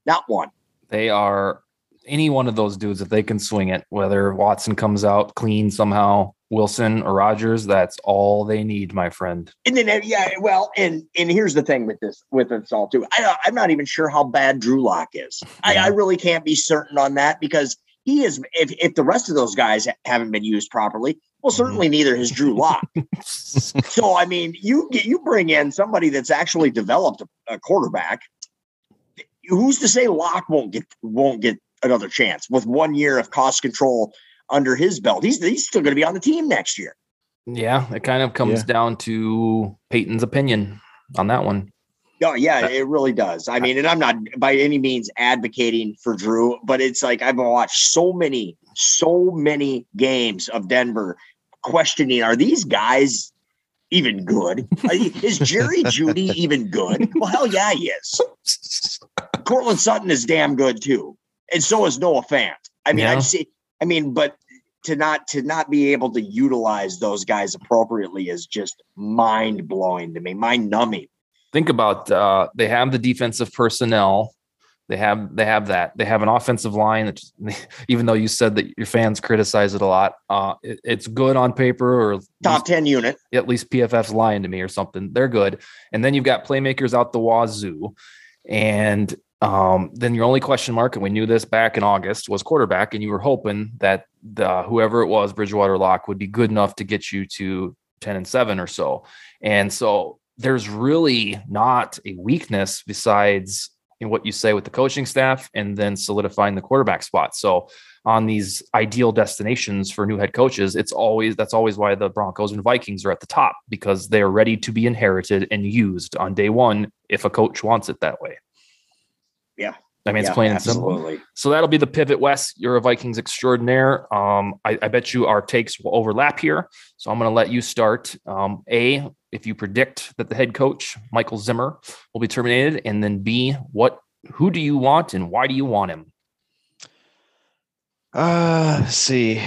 not one.
They are any one of those dudes, if they can swing it, whether Watson comes out clean somehow, Wilson or Rodgers, that's all they need, my friend.
And then, uh, yeah, well, and and here's the thing with this, with this all too. I, am not even sure how bad Drew Lock is. Yeah. I, I really can't be certain on that because he is. If if the rest of those guys haven't been used properly, well, certainly neither has Drew Lock. so, I mean, you you bring in somebody that's actually developed a, a quarterback who's to say Lock won't get won't get another chance with one year of cost control under his belt. He's he's still going to be on the team next year.
Yeah, it kind of comes yeah. down to Peyton's opinion on that one.
Oh yeah, it really does. I mean, and I'm not by any means advocating for Drew, but it's like I've watched so many, so many games of Denver questioning: Are these guys even good? Is Jerry Jeudy even good? Well, hell yeah, he is. Courtland Sutton is damn good too and so is Noah Fant. I mean, yeah. I see. I mean, but to not to not be able to utilize those guys appropriately is just mind blowing to me, mind numbing.
Think about uh, they have the defensive personnel. They have they have that. They have an offensive line that, even though you said that your fans criticize it a lot, uh, it, it's good on paper or
top least, ten unit.
At least PFF's lying to me or something. They're good, and then you've got playmakers out the wazoo, and um, then your only question mark, and we knew this back in August, was quarterback, and you were hoping that the whoever it was, Bridgewater Lock, would be good enough to get you to 10 and 7 or so. And so there's really not a weakness besides in what you say with the coaching staff and then solidifying the quarterback spot. So on these ideal destinations for new head coaches, it's always that's always why the Broncos and Vikings are at the top because they're ready to be inherited and used on day one if a coach wants it that way.
Yeah.
I mean, it's yeah, plain and simple. So that'll be the pivot west. You're a Vikings extraordinaire. Um, I, I, bet you our takes will overlap here. So I'm going to let you start. Um, a, if you predict that the head coach Michael Zimmer will be terminated, and then B, what, who do you want and why do you want him?
Uh, see,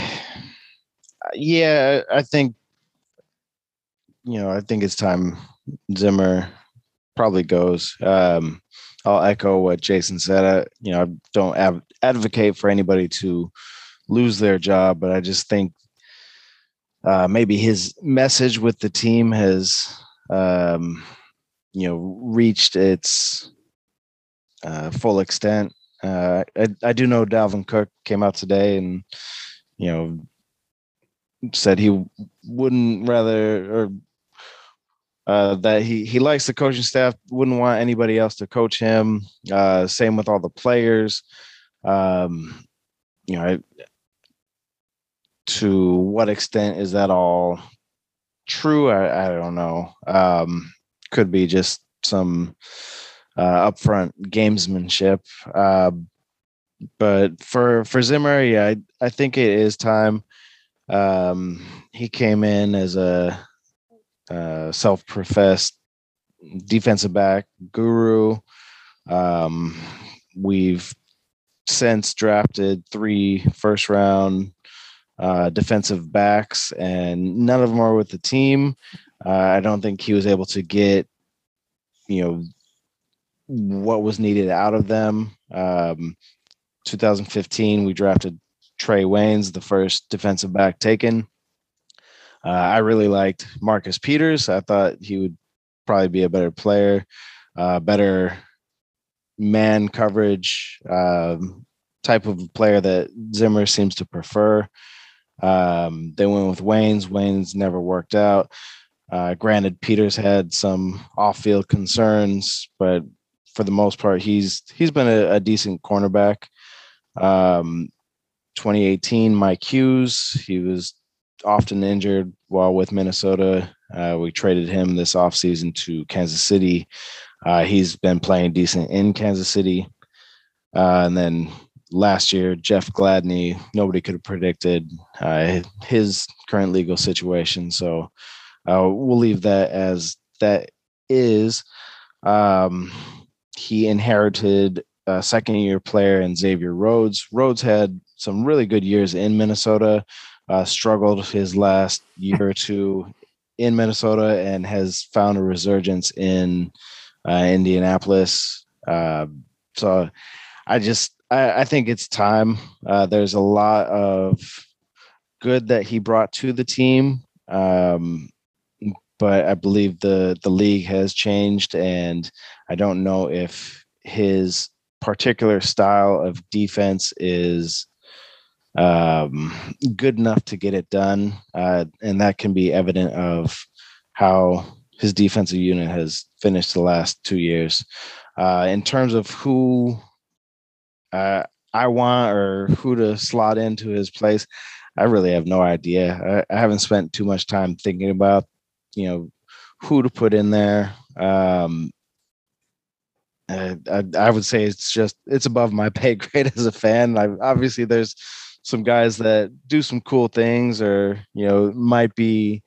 yeah, I think you know, I think it's time Zimmer probably goes. Um, I'll echo what Jason said. I, you know, I don't av- advocate for anybody to lose their job, but I just think uh, maybe his message with the team has, um, you know, reached its uh, full extent. Uh, I, I do know Dalvin Cook came out today and, you know, said he wouldn't rather or uh, that he he likes the coaching staff, wouldn't want anybody else to coach him. Uh, same with all the players. Um, you know, I, to what extent is that all true? I, I don't know. Um, could be just some uh, upfront gamesmanship. Uh, but for for Zimmer, yeah, I, I think it is time. Um, he came in as a uh, self-professed defensive back guru. Um, we've since drafted three first round uh, defensive backs, and none of them are with the team. Uh, I don't think he was able to get, you know, what was needed out of them. Um, 2015, we drafted Trey Waynes, the first defensive back taken. Uh, I really liked Marcus Peters. I thought he would probably be a better player, uh, better man coverage um, type of player that Zimmer seems to prefer. Um, they went with Waynes. Waynes never worked out. Uh, granted, Peters had some off-field concerns, but for the most part, he's he's been a, a decent cornerback. Um, 2018, Mike Hughes, he was often injured while with Minnesota. Uh, we traded him this offseason to Kansas City. Uh, he's been playing decent in Kansas City. Uh, and then last year, Jeff Gladney, nobody could have predicted uh, his current legal situation. So uh, we'll leave that as that is. Um, he inherited a second year player in Xavier Rhodes. Rhodes had some really good years in Minnesota, uh, struggled his last year or two in Minnesota, and has found a resurgence in uh, Indianapolis. Uh, so I just I, I, think it's time. Uh, there's a lot of good that he brought to the team. Um, but I believe the the league has changed, and I don't know if his particular style of defense is um, good enough to get it done, uh, and that can be evident of how his defensive unit has finished the last two years. Uh, in terms of who uh, I want or who to slot into his place, I really have no idea. I, I haven't spent too much time thinking about, you know, who to put in there. Um, I, I, would say it's just it's above my pay grade as a fan. I, obviously, there's some guys that do some cool things, or you know, might be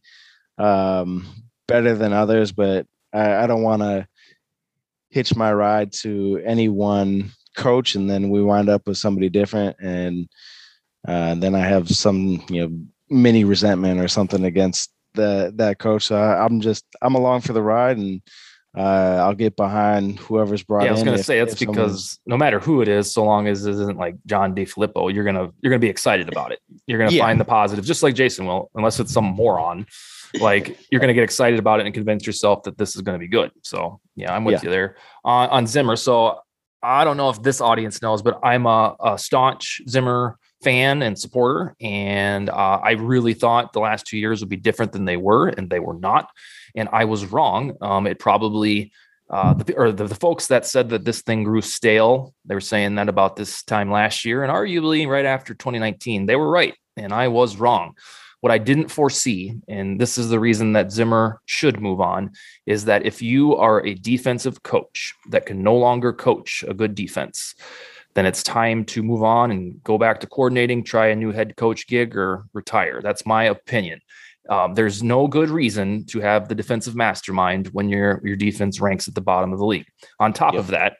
um, better than others, but I, I don't want to hitch my ride to any one coach, and then we wind up with somebody different, and uh, then I have some you know mini resentment or something against that that coach. So I, I'm just I'm along for the ride and uh, I'll get behind whoever's brought.
Yeah, I was
going
to say it's because no matter who it is, so long as it isn't like John DeFilippo, you're gonna you're gonna be excited about it. You're gonna yeah. find the positive, just like Jason will, unless it's some moron. Like you're gonna get excited about it and convince yourself that this is gonna be good. So yeah, I'm with yeah. you there on, on Zimmer. So I don't know if this audience knows, but I'm a, a staunch Zimmer fan and supporter, and uh, I really thought the last two years would be different than they were, and they were not and I was wrong. Um, it probably uh, the, or the, the, folks that said that this thing grew stale, they were saying that about this time last year, and arguably right after 2019, they were right, and I was wrong. What I didn't foresee, and this is the reason that Zimmer should move on, is that if you are a defensive coach that can no longer coach a good defense, then it's time to move on and go back to coordinating, try a new head coach gig, or retire. That's my opinion. Um, there's no good reason to have the defensive mastermind when your your defense ranks at the bottom of the league. On top yep. of that,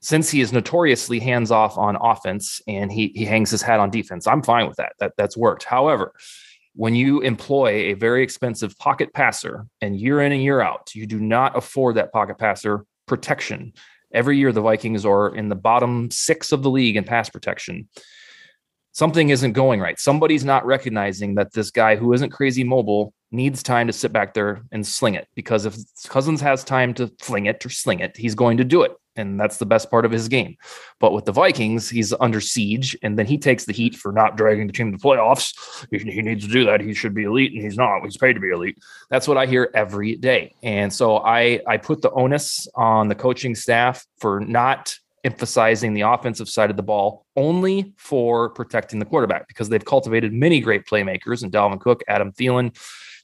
since he is notoriously hands off on offense and he he hangs his hat on defense, I'm fine with that. That that's worked. However, when you employ a very expensive pocket passer and year in and year out, you do not afford that pocket passer protection. Every year, the Vikings are in the bottom six of the league in pass protection. Something isn't going right. Somebody's not recognizing that this guy who isn't crazy mobile needs time to sit back there and sling it because if Cousins has time to fling it or sling it, he's going to do it. And that's the best part of his game. But with the Vikings, he's under siege, and then he takes the heat for not dragging the team to the playoffs. He, he needs to do that. He should be elite, and he's not. He's paid to be elite. That's what I hear every day. And so I I put the onus on the coaching staff for not emphasizing the offensive side of the ball only for protecting the quarterback because they've cultivated many great playmakers and Dalvin Cook, Adam Thielen,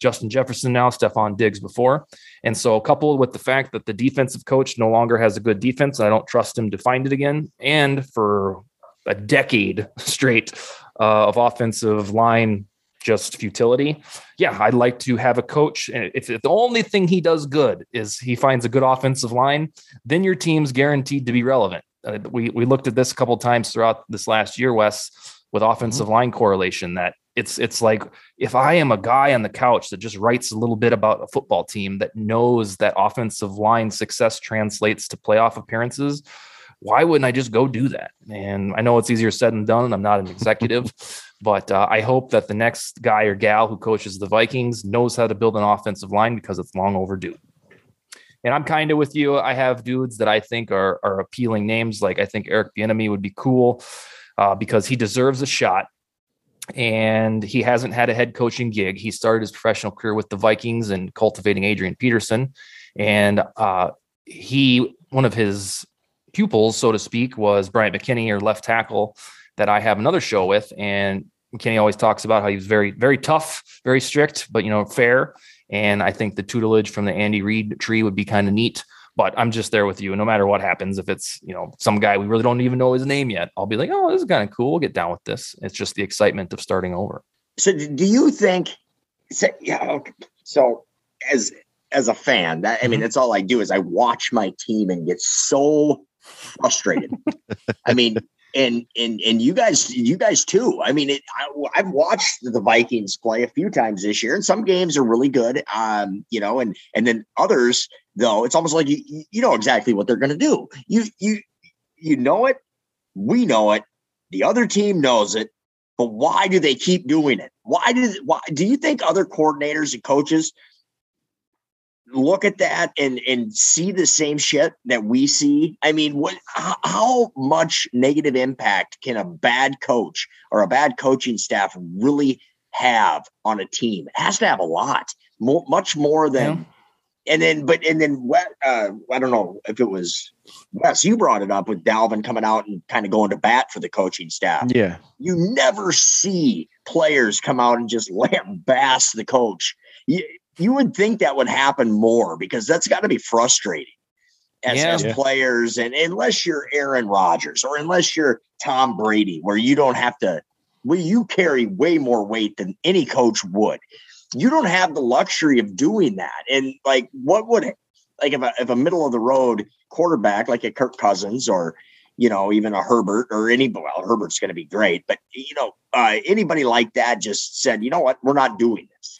Justin Jefferson now, Stefon Diggs before. And so, coupled with the fact that the defensive coach no longer has a good defense, and I don't trust him to find it again, and for a decade straight uh, of offensive line just futility. Yeah, I'd like to have a coach. And if, if, the only thing he does good is he finds a good offensive line, then your team's guaranteed to be relevant. Uh, we we looked at this a couple times throughout this last year, Wes, with offensive mm-hmm. line correlation. That it's it's like if I am a guy on the couch that just writes a little bit about a football team that knows that offensive line success translates to playoff appearances, why wouldn't I just go do that? And I know it's easier said than done. I'm not an executive, but uh, I hope that the next guy or gal who coaches the Vikings knows how to build an offensive line because it's long overdue. And I'm kind of with you. I have dudes that I think are are appealing names. Like I think Eric Bieniemy would be cool uh, because he deserves a shot. And he hasn't had a head coaching gig. He started his professional career with the Vikings and cultivating Adrian Peterson. And uh, he, one of his pupils, so to speak, was Bryant McKinnie, or left tackle that I have another show with. And McKinnie always talks about how he was very, very tough, very strict, but you know, fair. And I think the tutelage from the Andy Reid tree would be kind of neat. But I'm just there with you. No matter what happens, if it's you know some guy we really don't even know his name yet, I'll be like, oh, this is kind of cool. We'll get down with this. It's just the excitement of starting over.
So, do you think? So, yeah. Okay. So, as as a fan, that I mean, mm-hmm. that's all I do is I watch my team and get so frustrated. I mean, and and and you guys you guys too. I mean it, I, have watched the vikings play a few times this year and some games are really good um you know and and then others though it's almost like you you know exactly what they're going to do. You you you know it we know it the other team knows it but why do they keep doing it? Why do why do you think other coordinators and coaches look at that and and see the same shit that we see? I mean what how much negative impact can a bad coach or a bad coaching staff really have on a team? It has to have a lot more, much more than yeah. and then but and then what uh, i don't know if it was wes you brought it up with dalvin coming out and kind of going to bat for the coaching staff.
Yeah.
You never see players come out and just bass the coach you would think that would happen more because that's got to be frustrating as, yeah, as yeah. players. And unless you're Aaron Rodgers or unless you're Tom Brady, where you don't have to, well, you carry way more weight than any coach would. You don't have the luxury of doing that. And like, what would, like, if a, if a middle of the road quarterback like a Kirk Cousins or, you know, even a Herbert or any, well, Herbert's going to be great, but, you know, uh, anybody like that just said, you know what, we're not doing this.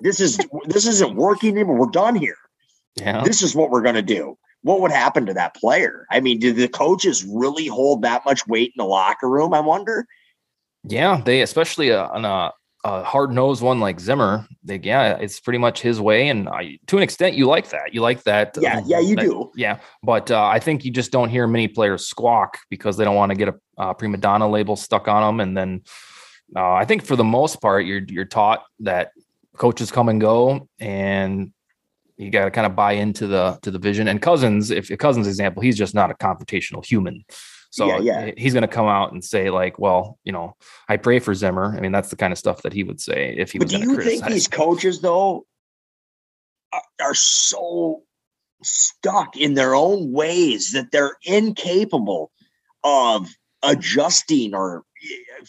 this is, this isn't working anymore. We're done here. Yeah. This is what we're going to do. What would happen to that player? I mean, did the coaches really hold that much weight in the locker room? I wonder.
Yeah, they especially uh, on a a hard nosed one like Zimmer, they, yeah, it's pretty much his way. And I, to an extent, you like that. You like that.
Yeah, um, yeah, you
that,
do.
Yeah, but uh, I think you just don't hear many players squawk because they don't want to get a, a prima donna label stuck on them. And then uh, I think for the most part, you're you're taught that coaches come and go, and you got to kind of buy into the to the vision. And Cousins, if Cousins example, he's just not a confrontational human. So yeah, yeah. he's going to come out and say like, well, you know, I pray for Zimmer. I mean, that's the kind of stuff that he would say if he but was.
Do you think these coaches though are, are so stuck in their own ways that they're incapable of adjusting or eh,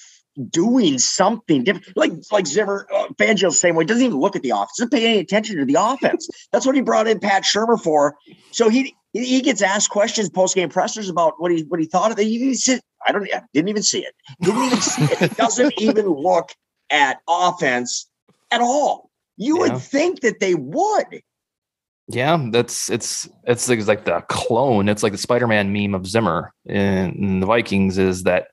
doing something different. Like like Zimmer, uh, Fangio same way. Doesn't even look at the offense. Doesn't pay any attention to the offense. That's what he brought in Pat Shurmur for. So he he gets asked questions post game pressers about what he what he thought of it. He said, "I don't, I didn't even see it. Didn't even see it. Doesn't even look at offense at all. You yeah. would think that they would."
Yeah, that's it's it's like the clone. It's like the Spider-Man meme of Zimmer in, in the Vikings is that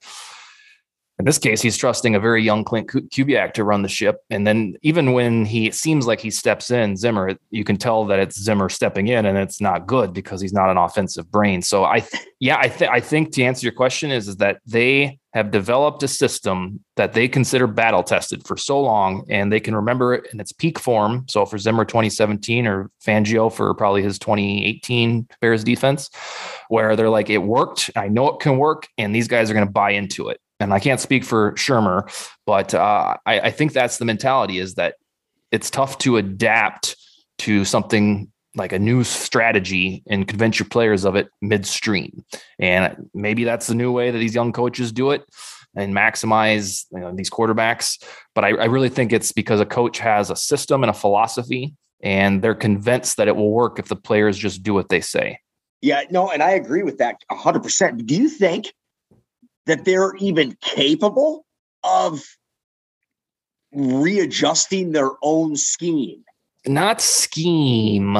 in this case, he's trusting a very young Clint Kubiak to run the ship. And then even when he seems like he steps in, Zimmer, you can tell that it's Zimmer stepping in, and it's not good because he's not an offensive brain. So I, th- yeah, I think I think to answer your question is is that they have developed a system that they consider battle tested for so long, and they can remember it in its peak form. So for Zimmer 2017 or Fangio for probably his 2018 Bears defense, where they're like, it worked. I know it can work, and these guys are going to buy into it and I can't speak for Shurmur, but uh, I, I think that's the mentality is that it's tough to adapt to something like a new strategy and convince your players of it midstream. And maybe that's the new way that these young coaches do it and maximize you know, these quarterbacks. But I, I, really think it's because a coach has a system and a philosophy, and they're convinced that it will work if the players just do what they say.
Yeah, no, and I agree with that 100%. Do you think that they're even capable of readjusting their own scheme.
Not scheme.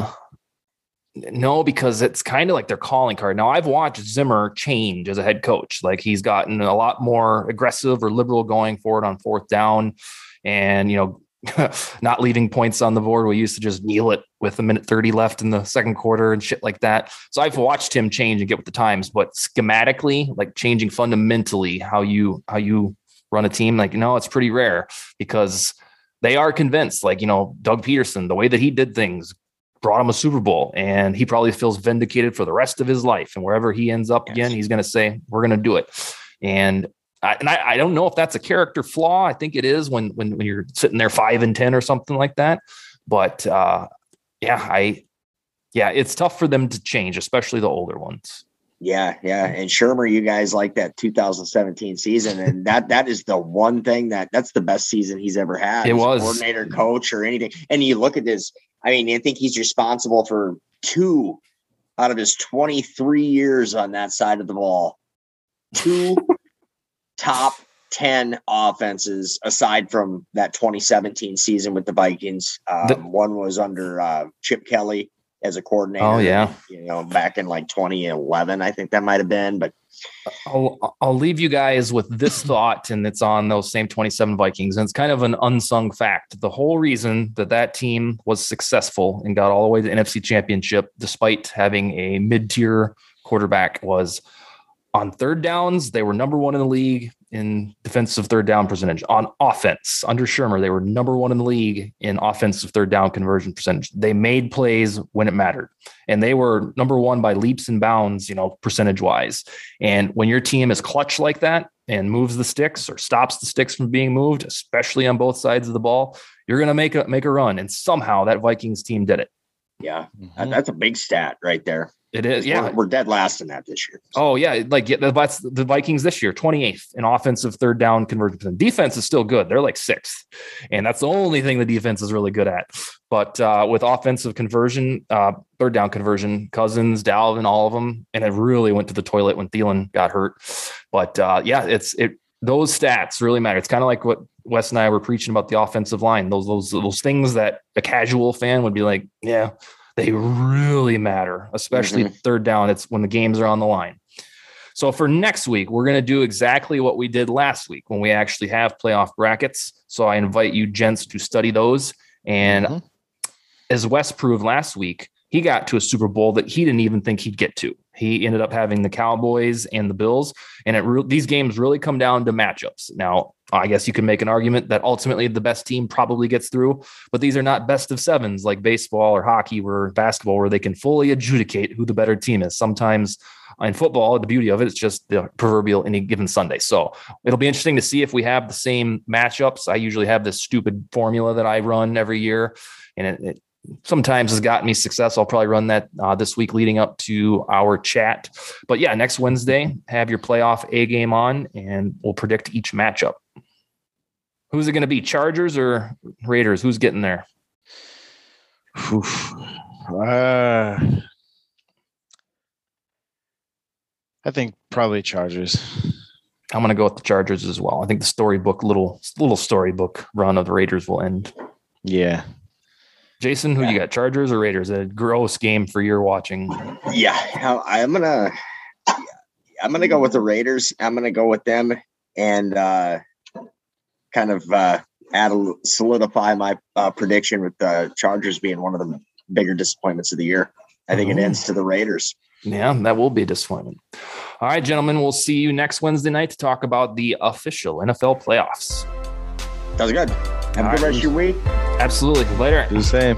No, because it's kind of like their calling card. Now, I've watched Zimmer change as a head coach. Like he's gotten a lot more aggressive or liberal going forward on fourth down. And, you know, not leaving points on the board. We used to just kneel it with a minute 30 left in the second quarter and shit like that. So I've watched him change and get with the times, but schematically, like changing fundamentally how you how you run a team, like, no, it's pretty rare because they are convinced, like, you know, Doug Pederson, the way that he did things brought him a Super Bowl and he probably feels vindicated for the rest of his life. And wherever he ends up yes. again, he's going to say, we're going to do it. And I, and I, I, don't know if that's a character flaw. I think it is when when when you're sitting there five and ten or something like that. But uh, yeah, I yeah, it's tough for them to change, especially the older ones.
Yeah, yeah, and Shurmur, you guys like that 2017 season, and that that is the one thing that that's the best season he's ever had.
It was
coordinator, coach, or anything. And you look at this. I mean, I think he's responsible for two out of his 23 years on that side of the ball. Two top 10 offenses aside from that 2017 season with the Vikings. Um, the, one was under uh, Chip Kelly as a coordinator.
Oh, yeah.
You know, back in like 2011, I think that might have been. But
I'll, I'll leave you guys with this thought, and it's on those same 27 Vikings. And it's kind of an unsung fact. The whole reason that that team was successful and got all the way to the NFC Championship, despite having a mid tier quarterback, was on third downs, they were number one in the league in defensive third down percentage. On offense, under Shurmur, they were number one in the league in offensive third down conversion percentage. They made plays when it mattered, and they were number one by leaps and bounds, you know, percentage wise. And when your team is clutch like that and moves the sticks or stops the sticks from being moved, especially on both sides of the ball, you're going to make a make a run. And somehow that Vikings team did it.
Yeah, mm-hmm. that's a big stat right there.
It is, yeah.
We're, we're, dead last in that this year.
Oh yeah, like yeah, that's the Vikings this year, 28th in offensive third down conversion. Defense is still good; they're like sixth, and that's the only thing the defense is really good at. But uh, with offensive conversion, uh, third down conversion, Cousins, Dalvin, all of them, and it really went to the toilet when Thielen got hurt. But uh, yeah, it's it. Those stats really matter. It's kind of like what Wes and I were preaching about the offensive line. Those those those things that a casual fan would be like, yeah they really matter, especially mm-hmm. third down. It's when the games are on the line. So for next week, we're going to do exactly what we did last week when we actually have playoff brackets. So I invite you gents to study those. And mm-hmm. as Wes proved last week, he got to a Super Bowl that he didn't even think he'd get to. He ended up having the Cowboys and the Bills, and it re- these games really come down to matchups. Now, I guess you can make an argument that ultimately the best team probably gets through, but these are not best of sevens like baseball or hockey or basketball, where they can fully adjudicate who the better team is. Sometimes in football, the beauty of it is just the proverbial any given Sunday. So it'll be interesting to see if we have the same matchups. I usually have this stupid formula that I run every year, and it, it sometimes has gotten me success. I'll probably run that uh, this week leading up to our chat. But yeah, next Wednesday, have your playoff A game on and we'll predict each matchup. Who's it going to be? Chargers or Raiders? Who's getting there?
Uh, I think probably Chargers.
I'm going to go with the Chargers as well. I think the storybook little little storybook run of the Raiders will end.
Yeah,
Jason, who yeah. you got? Chargers or Raiders? A gross game for your watching.
Yeah, I'm gonna, I'm gonna go with the Raiders. I'm gonna go with them. and uh, kind of uh, add a, solidify my uh, prediction with the Chargers being one of the bigger disappointments of the year. I think it oh. ends to the Raiders.
Yeah, that will be a disappointment. All right, gentlemen, we'll see you next Wednesday night to talk about the official NFL playoffs.
Sounds good. Have All a good right. rest of your week.
Absolutely. Later.
Do the same.